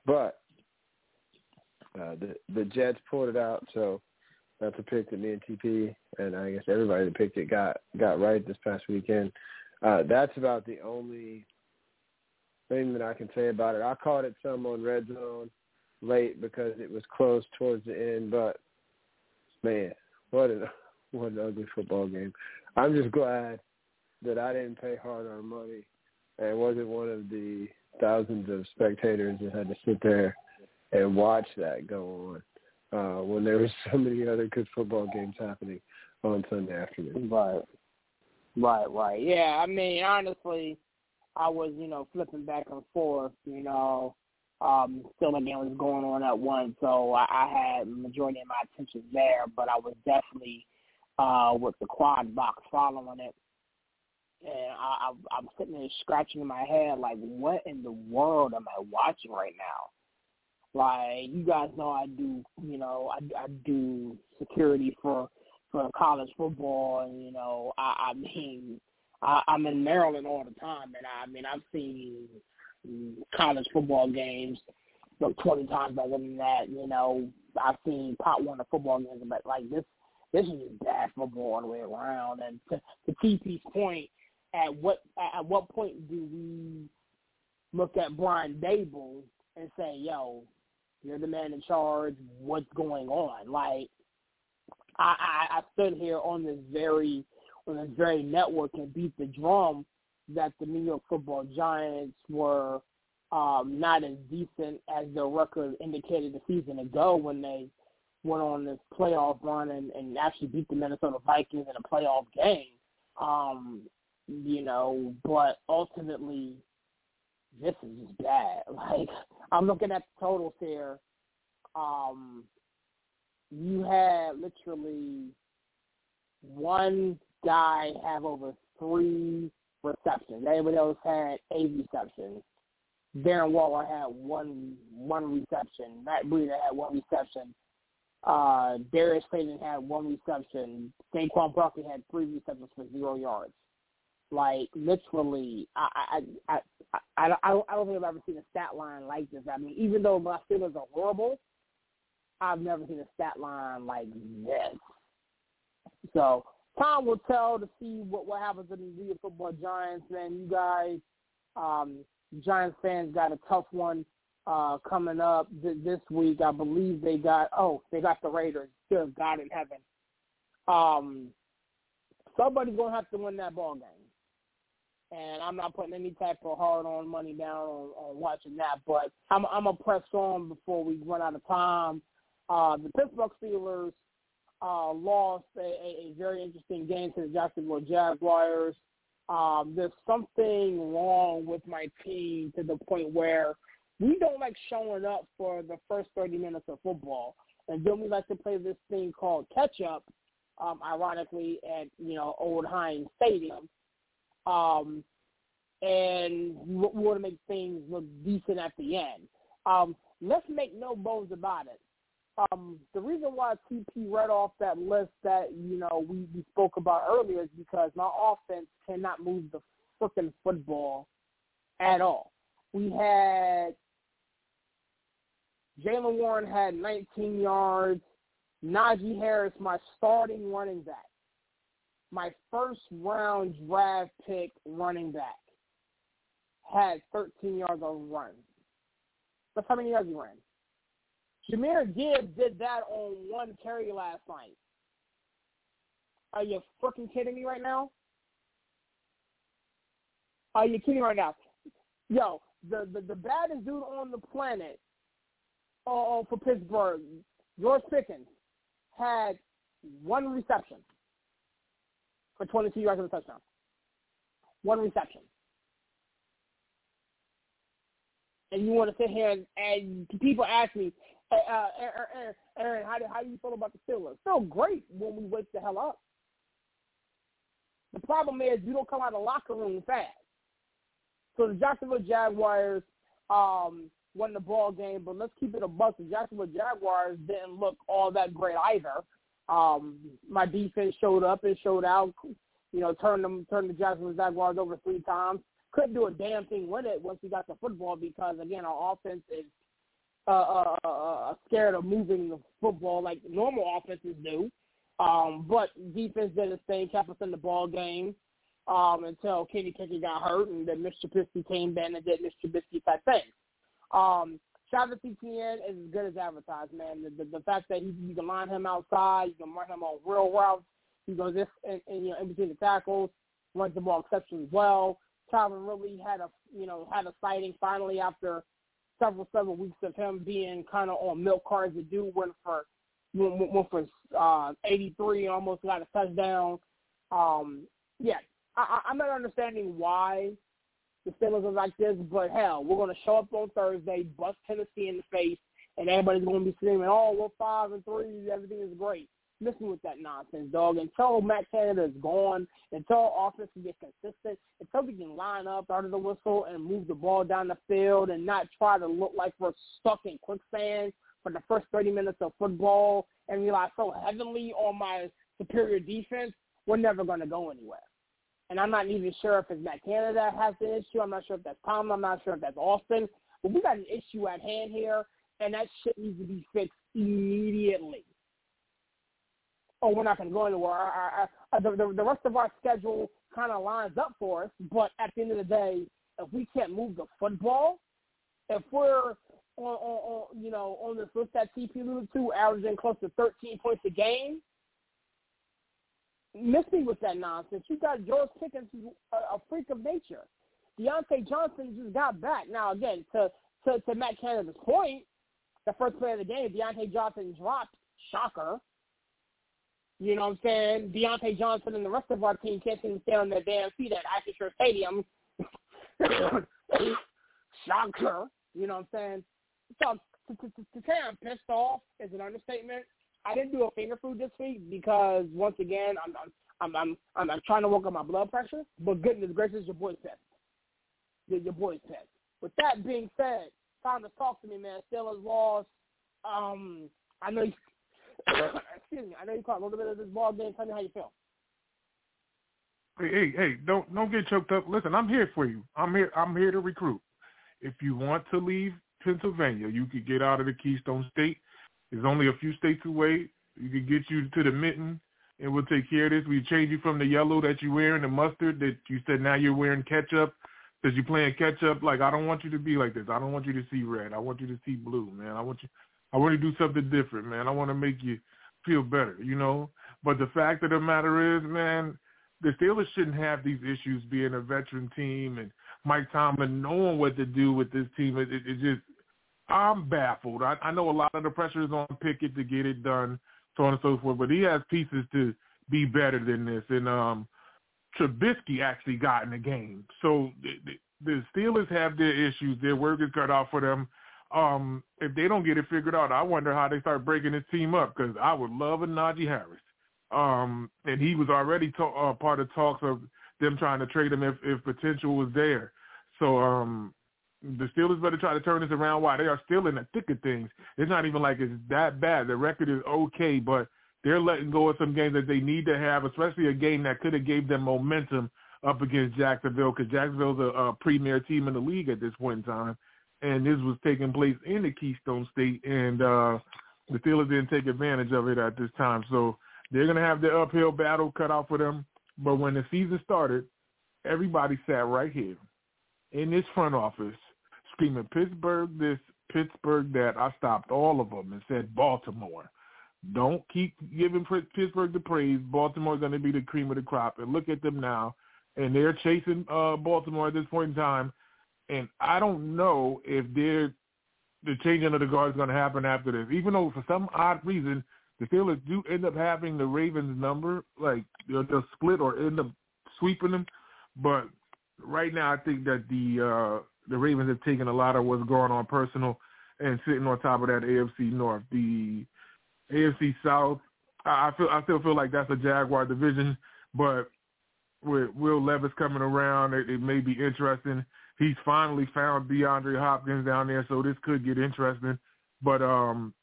But uh, the the Jets pulled it out, so that's a pick that me and TP and I guess everybody that picked it got got right this past weekend. Uh, that's about the only thing that I can say about it. I caught it some on Red Zone late because it was close towards the end, but man, what an [laughs] what an ugly football game. I'm just glad that I didn't pay hard earned money and wasn't one of the thousands of spectators that had to sit there and watch that go on uh, when there was [laughs] so many other good football games happening on Sunday afternoon. Right, right, right. Yeah, I mean, honestly, I was you know flipping back and forth. You know, um, still the game was going on at once, so I, I had majority of my attention there. But I was definitely uh, with the quad box following it. and I, I, I'm sitting there scratching my head like, what in the world am I watching right now? Like you guys know, I do, you know, I, I do security for for college football, and you know, I, I mean, I, I'm in Maryland all the time, and I, I mean, I've seen college football games like 20 times better than that. You know, I've seen Pop Warner football games, but like this, this is just bad football all the way around. And to, to TP's point, at what at what point do we look at Brian Daboll and say, "Yo, you're the man in charge. What's going on?" Like, I, I, I stood here on this very on this very network and beat the drum that the New York Football Giants were um, not as decent as their record indicated a season ago when they went on this playoff run and, and actually beat the Minnesota Vikings in a playoff game. Um, you know, but ultimately, this is just bad. [laughs] Like I'm looking at the totals here. Um, you had literally one guy have over three receptions. Everybody else had eight receptions. Darren Waller had one one reception. Matt Breida had one reception. Uh, Darius Slayton had one reception. Saquon Barkley had three receptions for zero yards. Like literally, I I I I, I, don't, I don't think I've ever seen a stat line like this. I mean, even though my Steelers are horrible, I've never seen a stat line like this. So time will tell to see what what happens in the New Football Giants. Man, you guys, um, Giants fans got a tough one uh, coming up th- this week. I believe they got oh they got the Raiders. Still God in heaven. Um, somebody's gonna have to win that ball game and I'm not putting any type of hard on money down on, on watching that. But I'm I'm gonna press on before we run out of time. Uh, the Pittsburgh Steelers uh, lost a, a, very interesting game to the Jacksonville Jaguars. Um, there's something wrong with my team to the point where we don't like showing up for the first 30 minutes of football, and then we like to play this thing called catch up. Um, ironically, at you know Old Heinz Stadium um, and we want to make things look decent at the end. Um, let's make no bones about it. Um, the reason why TP read off that list that you know we, we spoke about earlier is because my offense cannot move the freaking football at all. We had Jaylen Warren had 19 yards. Najee Harris, my starting running back, my first round draft pick running back had 13 yards on run. That's how many yards he ran. Jahmyr Gibbs did that on one carry last night. Are you freaking kidding me right now? Are you kidding right now? Yo, the the, the baddest dude on the planet uh, for Pittsburgh, George Pickens, had one reception for 22 yards and a touchdown. One reception. And you want to sit here and, and people ask me, uh, Aaron, Aaron, how do, how you feel about the Steelers? Feel great when we wake the hell up. The problem is you don't come out of the locker room fast. So the Jacksonville Jaguars um, won the ball game, but let's keep it a buck. The Jacksonville Jaguars didn't look all that great either. Um, my defense showed up and showed out. You know, turned them, turned the Jacksonville Jaguars over three times. Couldn't do a damn thing with it once we got the football because again, our offense is uh, uh, uh, uh, scared of moving the football like normal offenses do. Um, but defense did its thing, kept us in the ball game um, until Kenny Pickett got hurt, and then Mr. Trubisky came in and did Mr. Trubisky type things. Um, Travis Etienne is as good as advertised, man. The, the, the fact that he, you can line him outside, you can run him on real routes. He goes this and, and you know in between the tackles, runs the ball exceptionally well. Calvin really had a you know had a sighting finally after several several weeks of him being kind of on milk cards. The dude went for went for uh, 83, almost got a touchdown. Um, yeah, I, I'm not understanding why the Steelers are like this, but hell, we're going to show up on Thursday, bust Tennessee in the face, and everybody's going to be screaming, "Oh, we're five and three, everything is great." Me with that nonsense, dog. Until Matt Canada is gone, until offense can get consistent, until we can line up under the whistle and move the ball down the field and not try to look like we're stuck in quicksand for the first 30 minutes of football and rely so heavily on my superior defense, we're never going to go anywhere. And I'm not even sure if it's Matt Canada has the issue. I'm not sure if that's Tom. I'm not sure if that's Austin. But we got an issue at hand here, and that shit needs to be fixed immediately. Oh, we're not going to go anywhere. Our, our, our, the, the, rest of our schedule kind of lines up for us, but at the end of the day, if we can't move the football, if we're on, on, on you know on this list that TP alluded to, averaging close to 13 points a game, miss me with that nonsense. You got George Pickens, a, a freak of nature. Diontae Johnson just got back. Now again, to to, to Matt Canada's point, the first play of the game, Diontae Johnson dropped. Shocker. You know what I'm saying? Diontae Johnson and the rest of our team can't even stay on their damn feet at Acrisure Stadium. [coughs] Shocker. You know what I'm saying? So to, to, to say I'm pissed off is an understatement. I didn't do a finger food this week because once again I'm I'm I'm I'm, I'm trying to work on my blood pressure. But goodness gracious, your boy's pissed. Your, your boy's pissed. With that being said, time to talk to me, man. Steelers lost. Um, I know you. [coughs] [coughs] excuse me. I know you caught a little bit of this ball game. Tell me how you feel. Hey, hey, hey! Don't don't get choked up. Listen, I'm here for you. I'm here. I'm here to recruit. If you want to leave Pennsylvania, you could get out of the Keystone State. It's only a few states away. You could get you to the mitten, and we'll take care of this. We change you from the yellow that you're wearing, the mustard that you said now you're wearing ketchup because you're playing catch up. Like I don't want you to be like this. I don't want you to see red. I want you to see blue, man. I want you. I want to do something different, man. I want to make you feel better, you know. But the fact of the matter is, man, the Steelers shouldn't have these issues being a veteran team and Mike Tomlin knowing what to do with this team. It, it, it just, I'm baffled. I, I know a lot of the pressure is on Pickett to get it done, so on and so forth. But he has pieces to be better than this. And um, Trubisky actually got in the game. So the, the Steelers have their issues. Their work is cut out for them. Um, if they don't get it figured out, I wonder how they start breaking this team up because I would love a Najee Harris. Um, and he was already to- uh, part of talks of them trying to trade him if, if potential was there. So um, the Steelers better try to turn this around while they are still in the thick of things. It's not even like it's that bad. The record is okay, but – they're letting go of some games that they need to have, especially a game that could have gave them momentum up against Jacksonville because Jacksonville's a, a premier team in the league at this point in time. And this was taking place in the Keystone State, and uh, the Steelers didn't take advantage of it at this time. So they're going to have the uphill battle cut out for them. But when the season started, everybody sat right here in this front office screaming Pittsburgh this, Pittsburgh that. I stopped all of them and said Baltimore. Don't keep giving Pittsburgh the praise. Baltimore's going to be the cream of the crop. And look at them now. And they're chasing uh, Baltimore at this point in time. And I don't know if they're the changing of the guard is going to happen after this. Even though for some odd reason the Steelers do end up having the Ravens number, like they'll, they'll split or end up sweeping them. But right now, I think that the uh, the Ravens have taken a lot of what's going on personal and sitting on top of that AFC North. The AFC South. I feel I still feel like that's a Jaguar division, but with Will Levis coming around, it, it may be interesting. He's finally found DeAndre Hopkins down there, so this could get interesting. But um,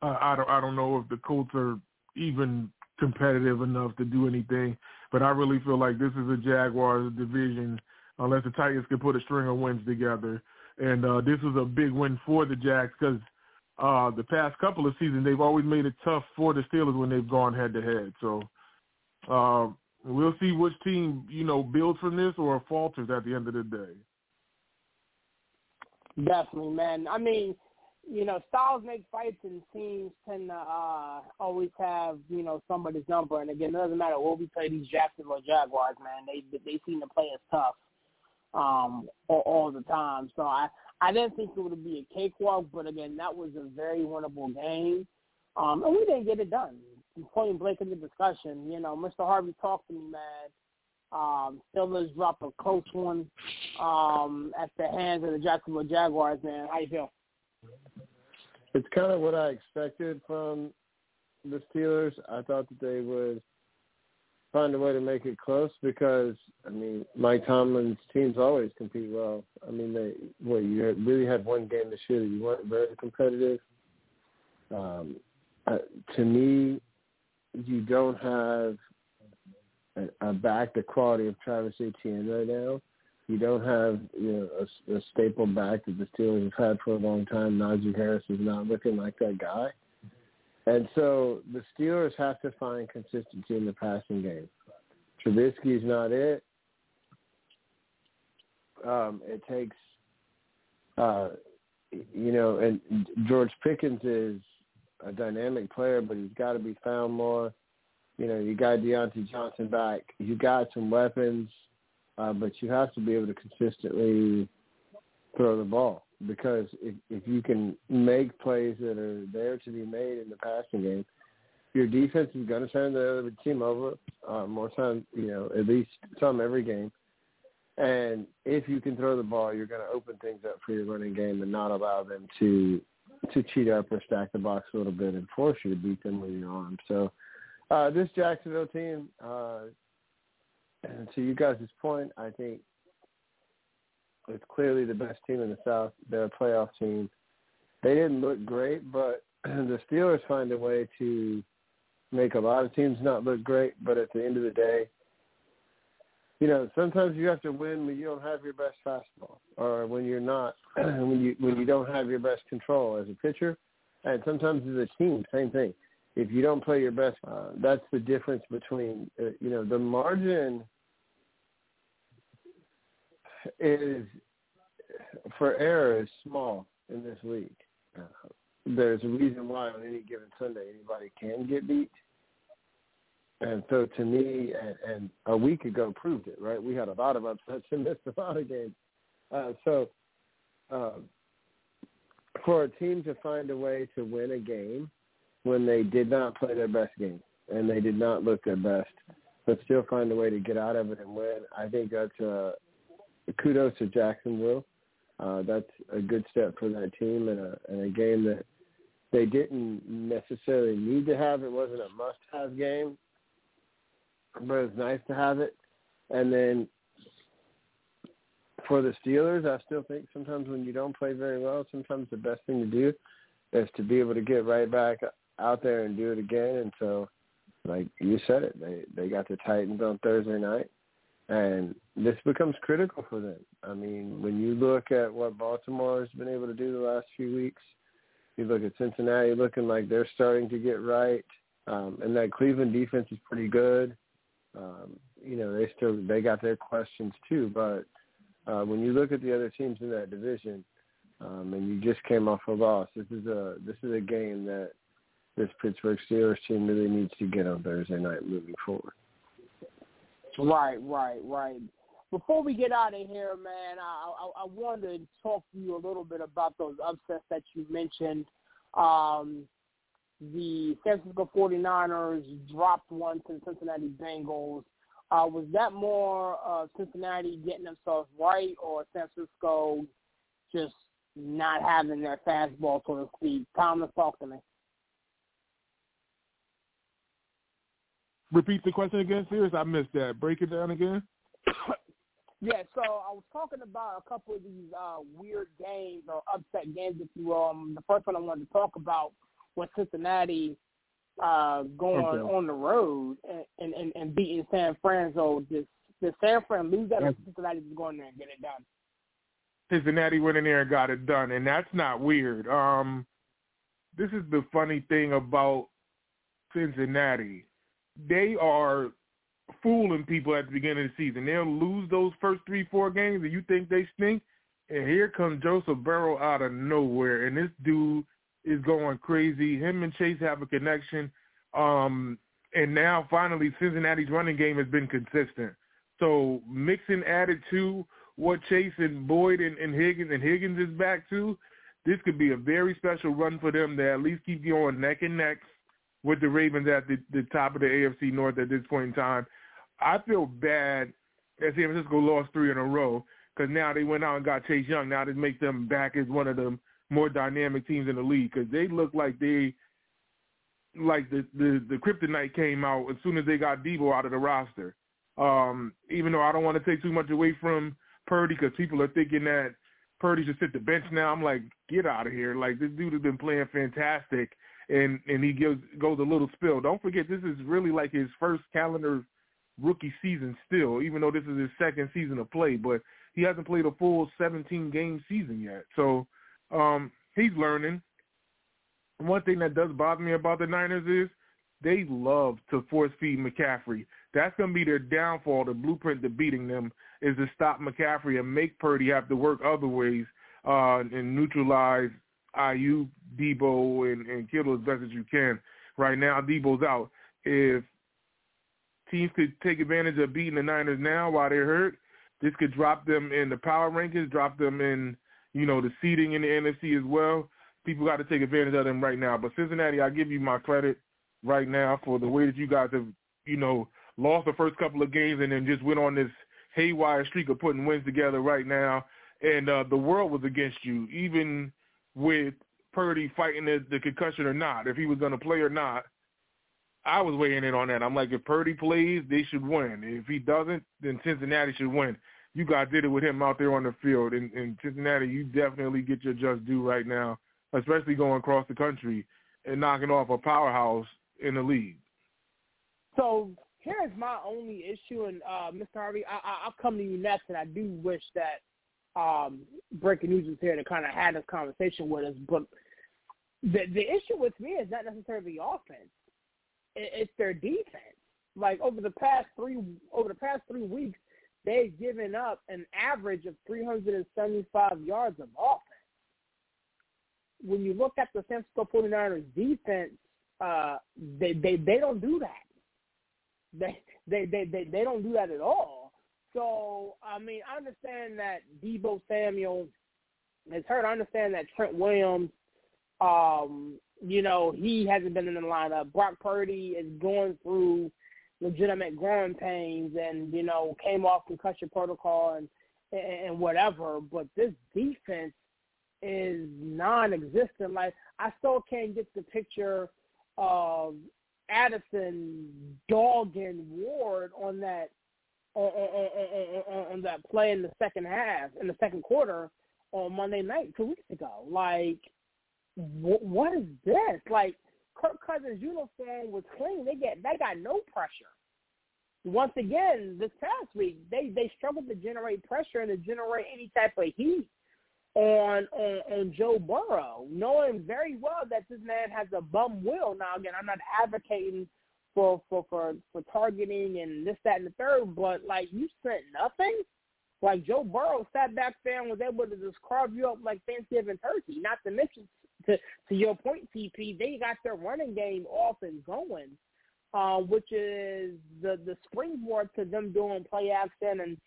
I, I don't I don't know if the Colts are even competitive enough to do anything. But I really feel like this is a Jaguars division, unless the Titans can put a string of wins together. And uh, this was a big win for the Jags because uh, the past couple of seasons, they've always made it tough for the Steelers when they've gone head to head. So uh, we'll see which team you know builds from this or falters at the end of the day. Definitely, man. I mean, you know, styles make fights, and teams tend to uh, always have you know somebody's number. And again, it doesn't matter what we play these Jacksonville Jaguars, man. They they seem to play us tough um, all, all the time. So I I didn't think it would be a cakewalk, but again, that was a very winnable game. Um, and we didn't get it done. Point blank in the discussion, you know, Mr. Harvey talked to me, man. Um, Steelers dropped a close one um, at the hands of the Jacksonville Jaguars, man. How you feel? It's kind of what I expected from the Steelers. I thought that they would find a way to make it close because I mean Mike Tomlin's teams always compete well. I mean they well you really had one game this year that you weren't very competitive. Um, uh, to me, you don't have a, a back the quality of Travis Etienne right now. You don't have you know a, a staple back that the Steelers have had for a long time. Najee Harris is not looking like that guy. And so the Steelers have to find consistency in the passing game. Trubisky's not it. Um, it takes, uh, you know, and George Pickens is a dynamic player, but he's got to be found more. You know, you got Diontae Johnson back. You got some weapons, uh, but you have to be able to consistently throw the ball because if if you can make plays that are there to be made in the passing game, your defense is going to turn the other team over uh, more times, you know, at least some every game. And if you can throw the ball, you're going to open things up for your running game and not allow them to to cheat up or stack the box a little bit and force you to beat them with your arm. So uh, this Jacksonville team, uh, and to you guys' point, I think it's clearly the best team in the South. They're a playoff team. They didn't look great, but [clears throat] the Steelers find a way to make a lot of teams not look great. But at the end of the day, you know, sometimes you have to win when you don't have your best fastball, or when you're not, [clears throat] when you when you don't have your best control as a pitcher, and sometimes as a team, same thing. If you don't play your best, uh, that's the difference between, uh, you know, the margin is for error is small in this league. Uh, there's a reason why on any given Sunday anybody can get beat. And so to me, and, and a week ago proved it, right? We had a lot of upsets and missed [laughs] a lot of games. Uh, so uh, for a team to find a way to win a game when they did not play their best game and they did not look their best, but still find a way to get out of it and win, I think that's a, kudos to Jacksonville. Uh, that's a good step for that team and a, and a game that they didn't necessarily need to have. It wasn't a must-have game, but it's nice to have it. And then for the Steelers, I still think sometimes when you don't play very well, sometimes the best thing to do is to be able to get right back out there and do it again. And so, like you said it, they they got the Titans on Thursday night and this becomes critical for them. I mean, when you look at what Baltimore has been able to do the last few weeks, you look at Cincinnati looking like they're starting to get right, um, and that Cleveland defense is pretty good. Um, you know, they still they got their questions too, but uh, when you look at the other teams in that division, um, and you just came off a loss, this is a this is a game that this Pittsburgh Steelers team really needs to get on Thursday night moving forward. Right, right, right. Before we get out of here, man, I, I, I wanted to talk to you a little bit about those upsets that you mentioned. Um, the San Francisco 49ers dropped one to the Cincinnati Bengals. Uh, was that more uh, Cincinnati getting themselves right or San Francisco just not having their fastball, so to speak? Thomas, talk to me. Repeat the question again, Serious. I missed that. Break it down again. [coughs] yeah, so I was talking about a couple of these uh, weird games or upset games, if you will. Um, the first one I wanted to talk about was Cincinnati uh, going okay. on the road and, and, and beating San Francisco. Did San Fran lose that, or Cincinnati just go in there and get it done? Cincinnati went in there and got it done, and that's not weird. Um, this is the funny thing about Cincinnati they are fooling people at the beginning of the season. They'll lose those first three, four games, and you think they stink. And here comes Joseph Burrow out of nowhere, and this dude is going crazy. Him and Chase have a connection. Um, and now finally Cincinnati's running game has been consistent. So Mixon added to what Chase and Boyd and, and Higgins and Higgins is back to, this could be a very special run for them to at least keep going neck and neck with the Ravens at the, the top of the AFC North at this point in time. I feel bad that San Francisco lost three in a row because now they went out and got Chase Young. Now this makes them back as one of the more dynamic teams in the league because they look like they like the, the the kryptonite came out as soon as they got Deebo out of the roster. Um, even though I don't want to take too much away from Purdy because people are thinking that Purdy should sit the bench now. I'm like, get out of here! Like this dude has been playing fantastic, and and he gives goes a little spill. Don't forget, this is really like his first calendar rookie season still, even though this is his second season of play. But he hasn't played a full 17 game season yet, so um, he's learning. One thing that does bother me about the Niners is they love to force feed McCaffrey. That's going to be their downfall. The blueprint to beating them is to stop McCaffrey and make Purdy have to work other ways uh, and neutralize Aiyuk, Deebo, and, and Kittle as best as you can. Right now, Deebo's out. If teams could take advantage of beating the Niners now while they're hurt, this could drop them in the power rankings, drop them in, you know, the seeding in the NFC as well. People got to take advantage of them right now. But Cincinnati, I give you my credit right now for the way that you guys have, you know, lost the first couple of games and then just went on this haywire streak of putting wins together right now. And uh, the world was against you, even with Purdy fighting the, the concussion or not, if he was going to play or not. I was weighing in on that. I'm like, if Purdy plays, they should win. If he doesn't, then Cincinnati should win. You guys did it with him out there on the field. And, and Cincinnati, you definitely get your just due right now, especially going across the country and knocking off a powerhouse in the league. So here's my only issue, and uh, Mr. Harvey, I, I, I'll come to you next, and I do wish that um, Breaking News was here to kind of have this conversation with us. But the the issue with me is not necessarily offense; it, it's their defense. Like over the past three over the past three weeks, they've given up an average of 375 yards of offense. When you look at the San Francisco 49ers defense, uh, they they they don't do that. They they they they, they don't do that at all. So I mean, I understand that Deebo Samuel is hurt. I understand that Trent Williams, um, you know, he hasn't been in the lineup. Brock Purdy is going through legitimate growing pains, and you know, came off concussion protocol and and whatever. But this defense is non-existent. Like I still can't get the picture of Addison dogging Ward on that on, on, on, on, that play in the second half, in the second quarter on Monday night two weeks ago. Like, wh- what is this? Like, Kirk Cousins' uniform was clean. They get they got no pressure. Once again, this past week, they they struggled to generate pressure and to generate any type of heat on, on on Joe Burrow, knowing very well that this man has a bum will. Now again, I'm not advocating for for for for targeting and this, that, and the third, but like you sent nothing. Like Joe Burrow sat back there and was able to just carve you up like Thanksgiving turkey. Not to mention, to to your point, TP, they got their running game off and going, uh, which is the the springboard to them doing play action and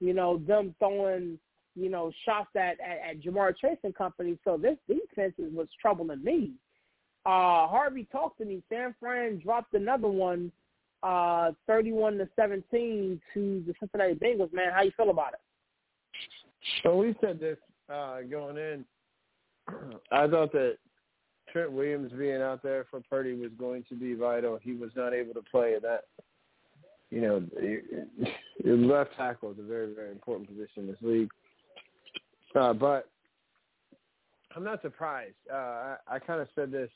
you know them throwing you know, shots at, at, at Ja'Marr Chase and company. So this defense is what's troubling me. Uh, Harvey talked to me. San Fran dropped another one, uh, 31 to 17 to the Cincinnati Bengals. Man, how you feel about it? So we said this uh, going in. [clears throat] I thought that Trent Williams being out there for Purdy was going to be vital. He was not able to play that. You know, left tackle is a very, very important position in this league. Uh, but I'm not surprised. Uh, I, I kind of said this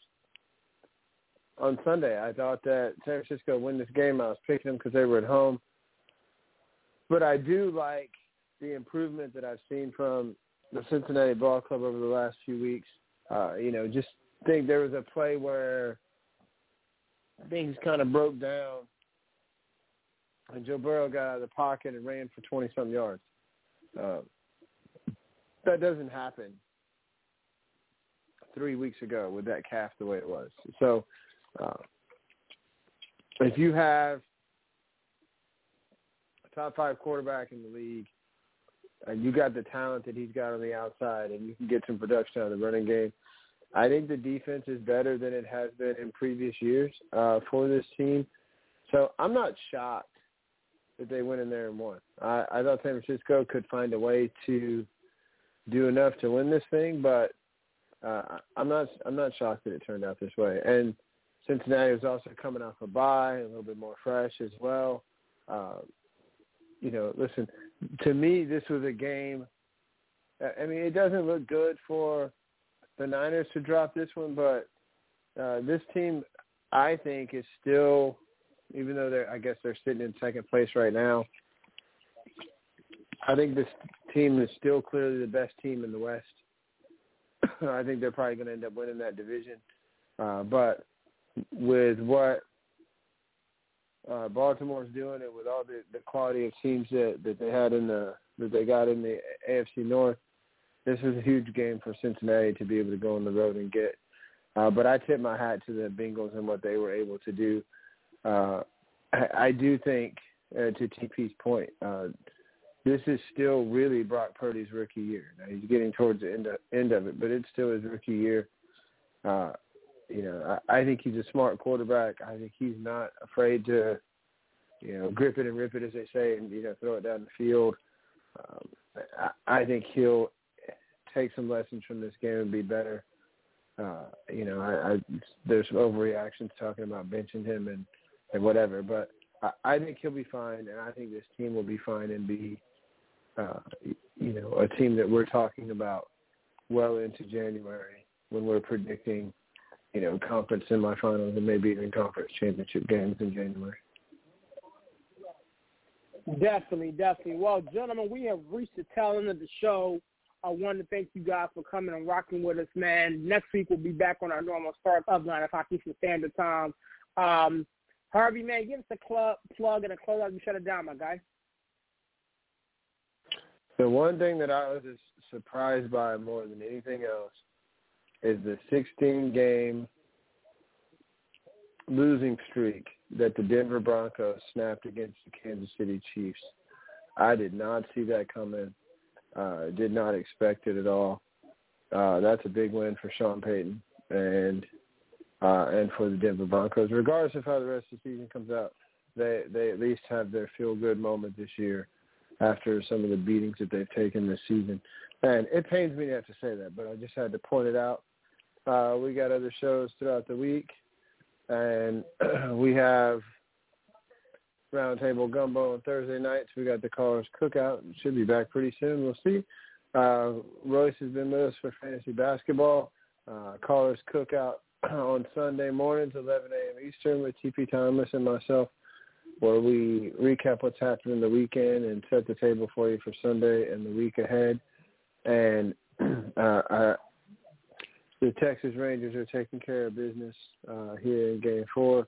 on Sunday. I thought that San Francisco win this game. I was picking them because they were at home. But I do like the improvement that I've seen from the Cincinnati Ball Club over the last few weeks. Uh, you know, just think there was a play where things kind of broke down, and Joe Burrow got out of the pocket and ran for 20-something yards. Uh, that doesn't happen three weeks ago with that calf the way it was. So uh, if you have a top five quarterback in the league and you got the talent that he's got on the outside and you can get some production out of the running game, I think the defense is better than it has been in previous years uh, for this team. So I'm not shocked that they went in there and won. I, I thought San Francisco could find a way to do enough to win this thing, but uh, I'm not I'm not shocked that it turned out this way. And Cincinnati was also coming off a bye, a little bit more fresh as well. Uh, you know, listen, to me, this was a game. I mean, it doesn't look good for the Niners to drop this one, but uh, this team, I think, is still, even though they're, I guess they're sitting in second place right now. I think this team is still clearly the best team in the West. [clears throat] I think they're probably going to end up winning that division. Uh, but with what uh, Baltimore's doing and with all the, the quality of teams that, that they had in the that they got in the AFC North, this is a huge game for Cincinnati to be able to go on the road and get. Uh, but I tip my hat to the Bengals and what they were able to do. Uh, I, I do think, uh, to TP's point, uh, this is still really Brock Purdy's rookie year. Now he's getting towards the end of, end of it, but it's still his rookie year. Uh, you know, I, I think he's a smart quarterback. I think he's not afraid to, you know, grip it and rip it, as they say, and you know, throw it down the field. Um, I, I think he'll take some lessons from this game and be better. Uh, you know, I, I there's overreactions talking about benching him and and whatever, but I, I think he'll be fine, and I think this team will be fine and be uh, you know, a team that we're talking about well into January when we're predicting, you know, conference semifinals and maybe even conference championship games in January. Definitely, definitely. Well, gentlemen, we have reached the tail end of the show. I want to thank you guys for coming and rocking with us, man. Next week we'll be back on our normal start of line o'clock Eastern Standard Time. Um, Harvey, man, give us a club plug and a close out and shut it down, my guy. The one thing that I was surprised by more than anything else is the 16 game losing streak that the Denver Broncos snapped against the Kansas City Chiefs. I did not see that coming. Uh, did not expect it at all. Uh, that's a big win for Sean Payton and uh, and for the Denver Broncos. Regardless of how the rest of the season comes out, they they at least have their feel good moment this year after some of the beatings that they've taken this season. And it pains me to have to say that, but I just had to point it out. Uh, we got other shows throughout the week, and [clears throat] we have Roundtable Gumbo on Thursday nights. We got the Callers Cookout. Should be back pretty soon. We'll see. Uh, Royce has been with us for fantasy basketball. Uh, Callers Cookout [clears throat] on Sunday mornings, 11 a.m. Eastern with TP Thomas and myself where we recap what's happened in the weekend and set the table for you for Sunday and the week ahead. And [clears throat] uh, uh, the Texas Rangers are taking care of business uh, here in Game Four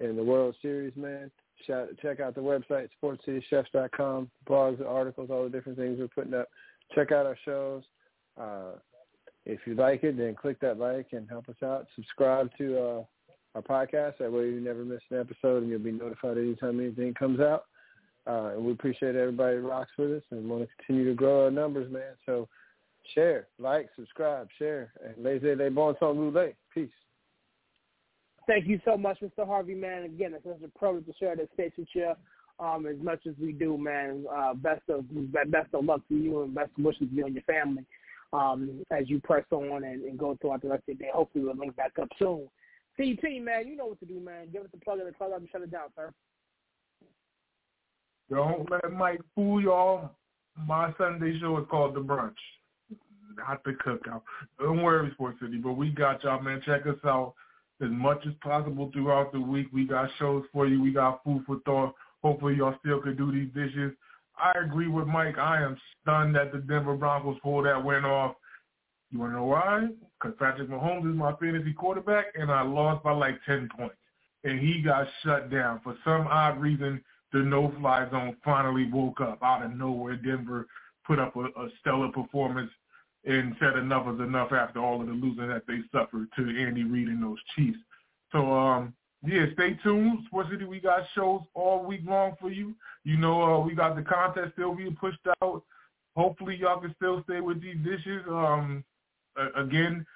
in the World Series. Man, Shout, check out the website sportscitychefs.com, blogs, articles, all the different things we're putting up. Check out our shows. Uh, if you like it, then click that like and help us out. Subscribe to uh, our podcast. That way you never miss an episode and you'll be notified anytime anything comes out. Uh, and we appreciate everybody who rocks with us and want to continue to grow our numbers, man. So share, like, subscribe, share. And les bons temps roulés. Peace. Thank you so much, Mr. Harvey, man. Again, it's such a privilege to share this space with you um, as much as we do, man. Uh, best of best of luck to you and best wishes to you and your family um, as you press on and, and go throughout the rest of the day. Hopefully we'll link back up soon. CT, man, you know what to do, man. Give us the plug of the up and shut it down, sir. Don't let Mike fool y'all. My Sunday show is called The Brunch. Not the cookout. Don't worry, Sports City, but we got y'all, man. Check us out as much as possible throughout the week. We got shows for you. We got food for thought. Hopefully y'all still can do these dishes. I agree with Mike. I am stunned that the Denver Broncos pulled that win off. You want to know why? Because Patrick Mahomes is my fantasy quarterback, and I lost by like 10 points. And he got shut down. For some odd reason, the no-fly zone finally woke up out of nowhere. Denver put up a, a stellar performance and said enough is enough after all of the losing that they suffered to Andy Reid and those Chiefs. So, um, yeah, stay tuned. Sports City, we got shows all week long for you. You know, uh, we got the contest still being pushed out. Hopefully, y'all can still stay with these dishes. Um, again,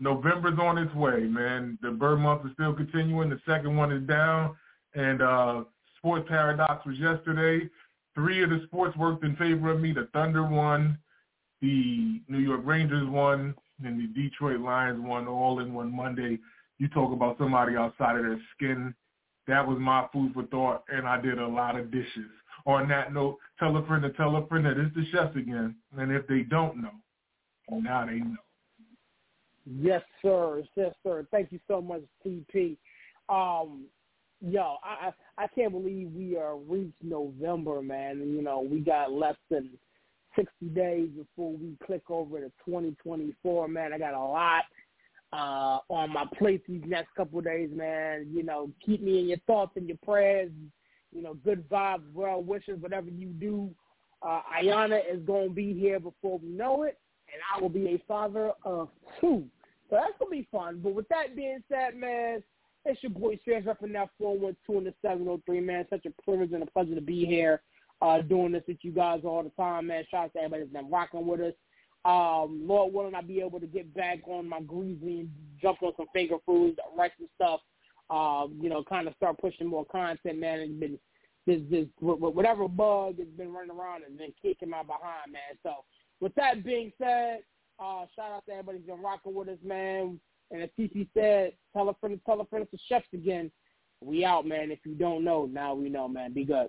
November's on its way, man. The bird month is still continuing. The second one is down. And uh, Sports Paradox was yesterday. Three of the sports worked in favor of me. The Thunder won, the New York Rangers won, and the Detroit Lions won all in one Monday. you talk about somebody outside of their skin. That was my food for thought, and I did a lot of dishes. On that note, tell a friend to tell a friend that it's the chefs again. And if they don't know, now they know. Yes, sir. Yes, sir. Thank you so much, TP. Um, yo, I I can't believe we are reached November, man. You know, we got less than sixty days before we click over to twenty twenty four, man. I got a lot uh on my plate these next couple of days, man. You know, keep me in your thoughts and your prayers. You know, good vibes, well wishes, whatever you do. Uh Ayana is gonna be here before we know it, and I will be a father of two. So that's gonna be fun. But with that being said, man, it's your boy Strange up in that four one two and the seven oh three, man. Such a privilege and a pleasure to be here, uh, doing this with you guys all the time, man. Shout out to everybody that's been rocking with us. Um, Lord willing, I'll be able to get back on my greasy and jump on some finger foods, write some stuff. Um, you know, kind of start pushing more content, man. It's been this this whatever bug has been running around and been kicking my behind, man. So with that being said, uh, shout out to everybody who's been rocking with us, man. And as TC said, tell a friend, tell a friend the chefs again. We out, man. If you don't know, now we know, man. Be good.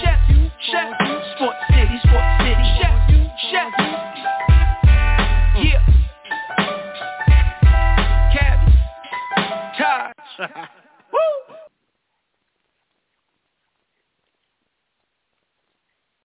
chef, chef Sports City, Sports City, chef, chef. Yeah. Cabby, Taj [laughs]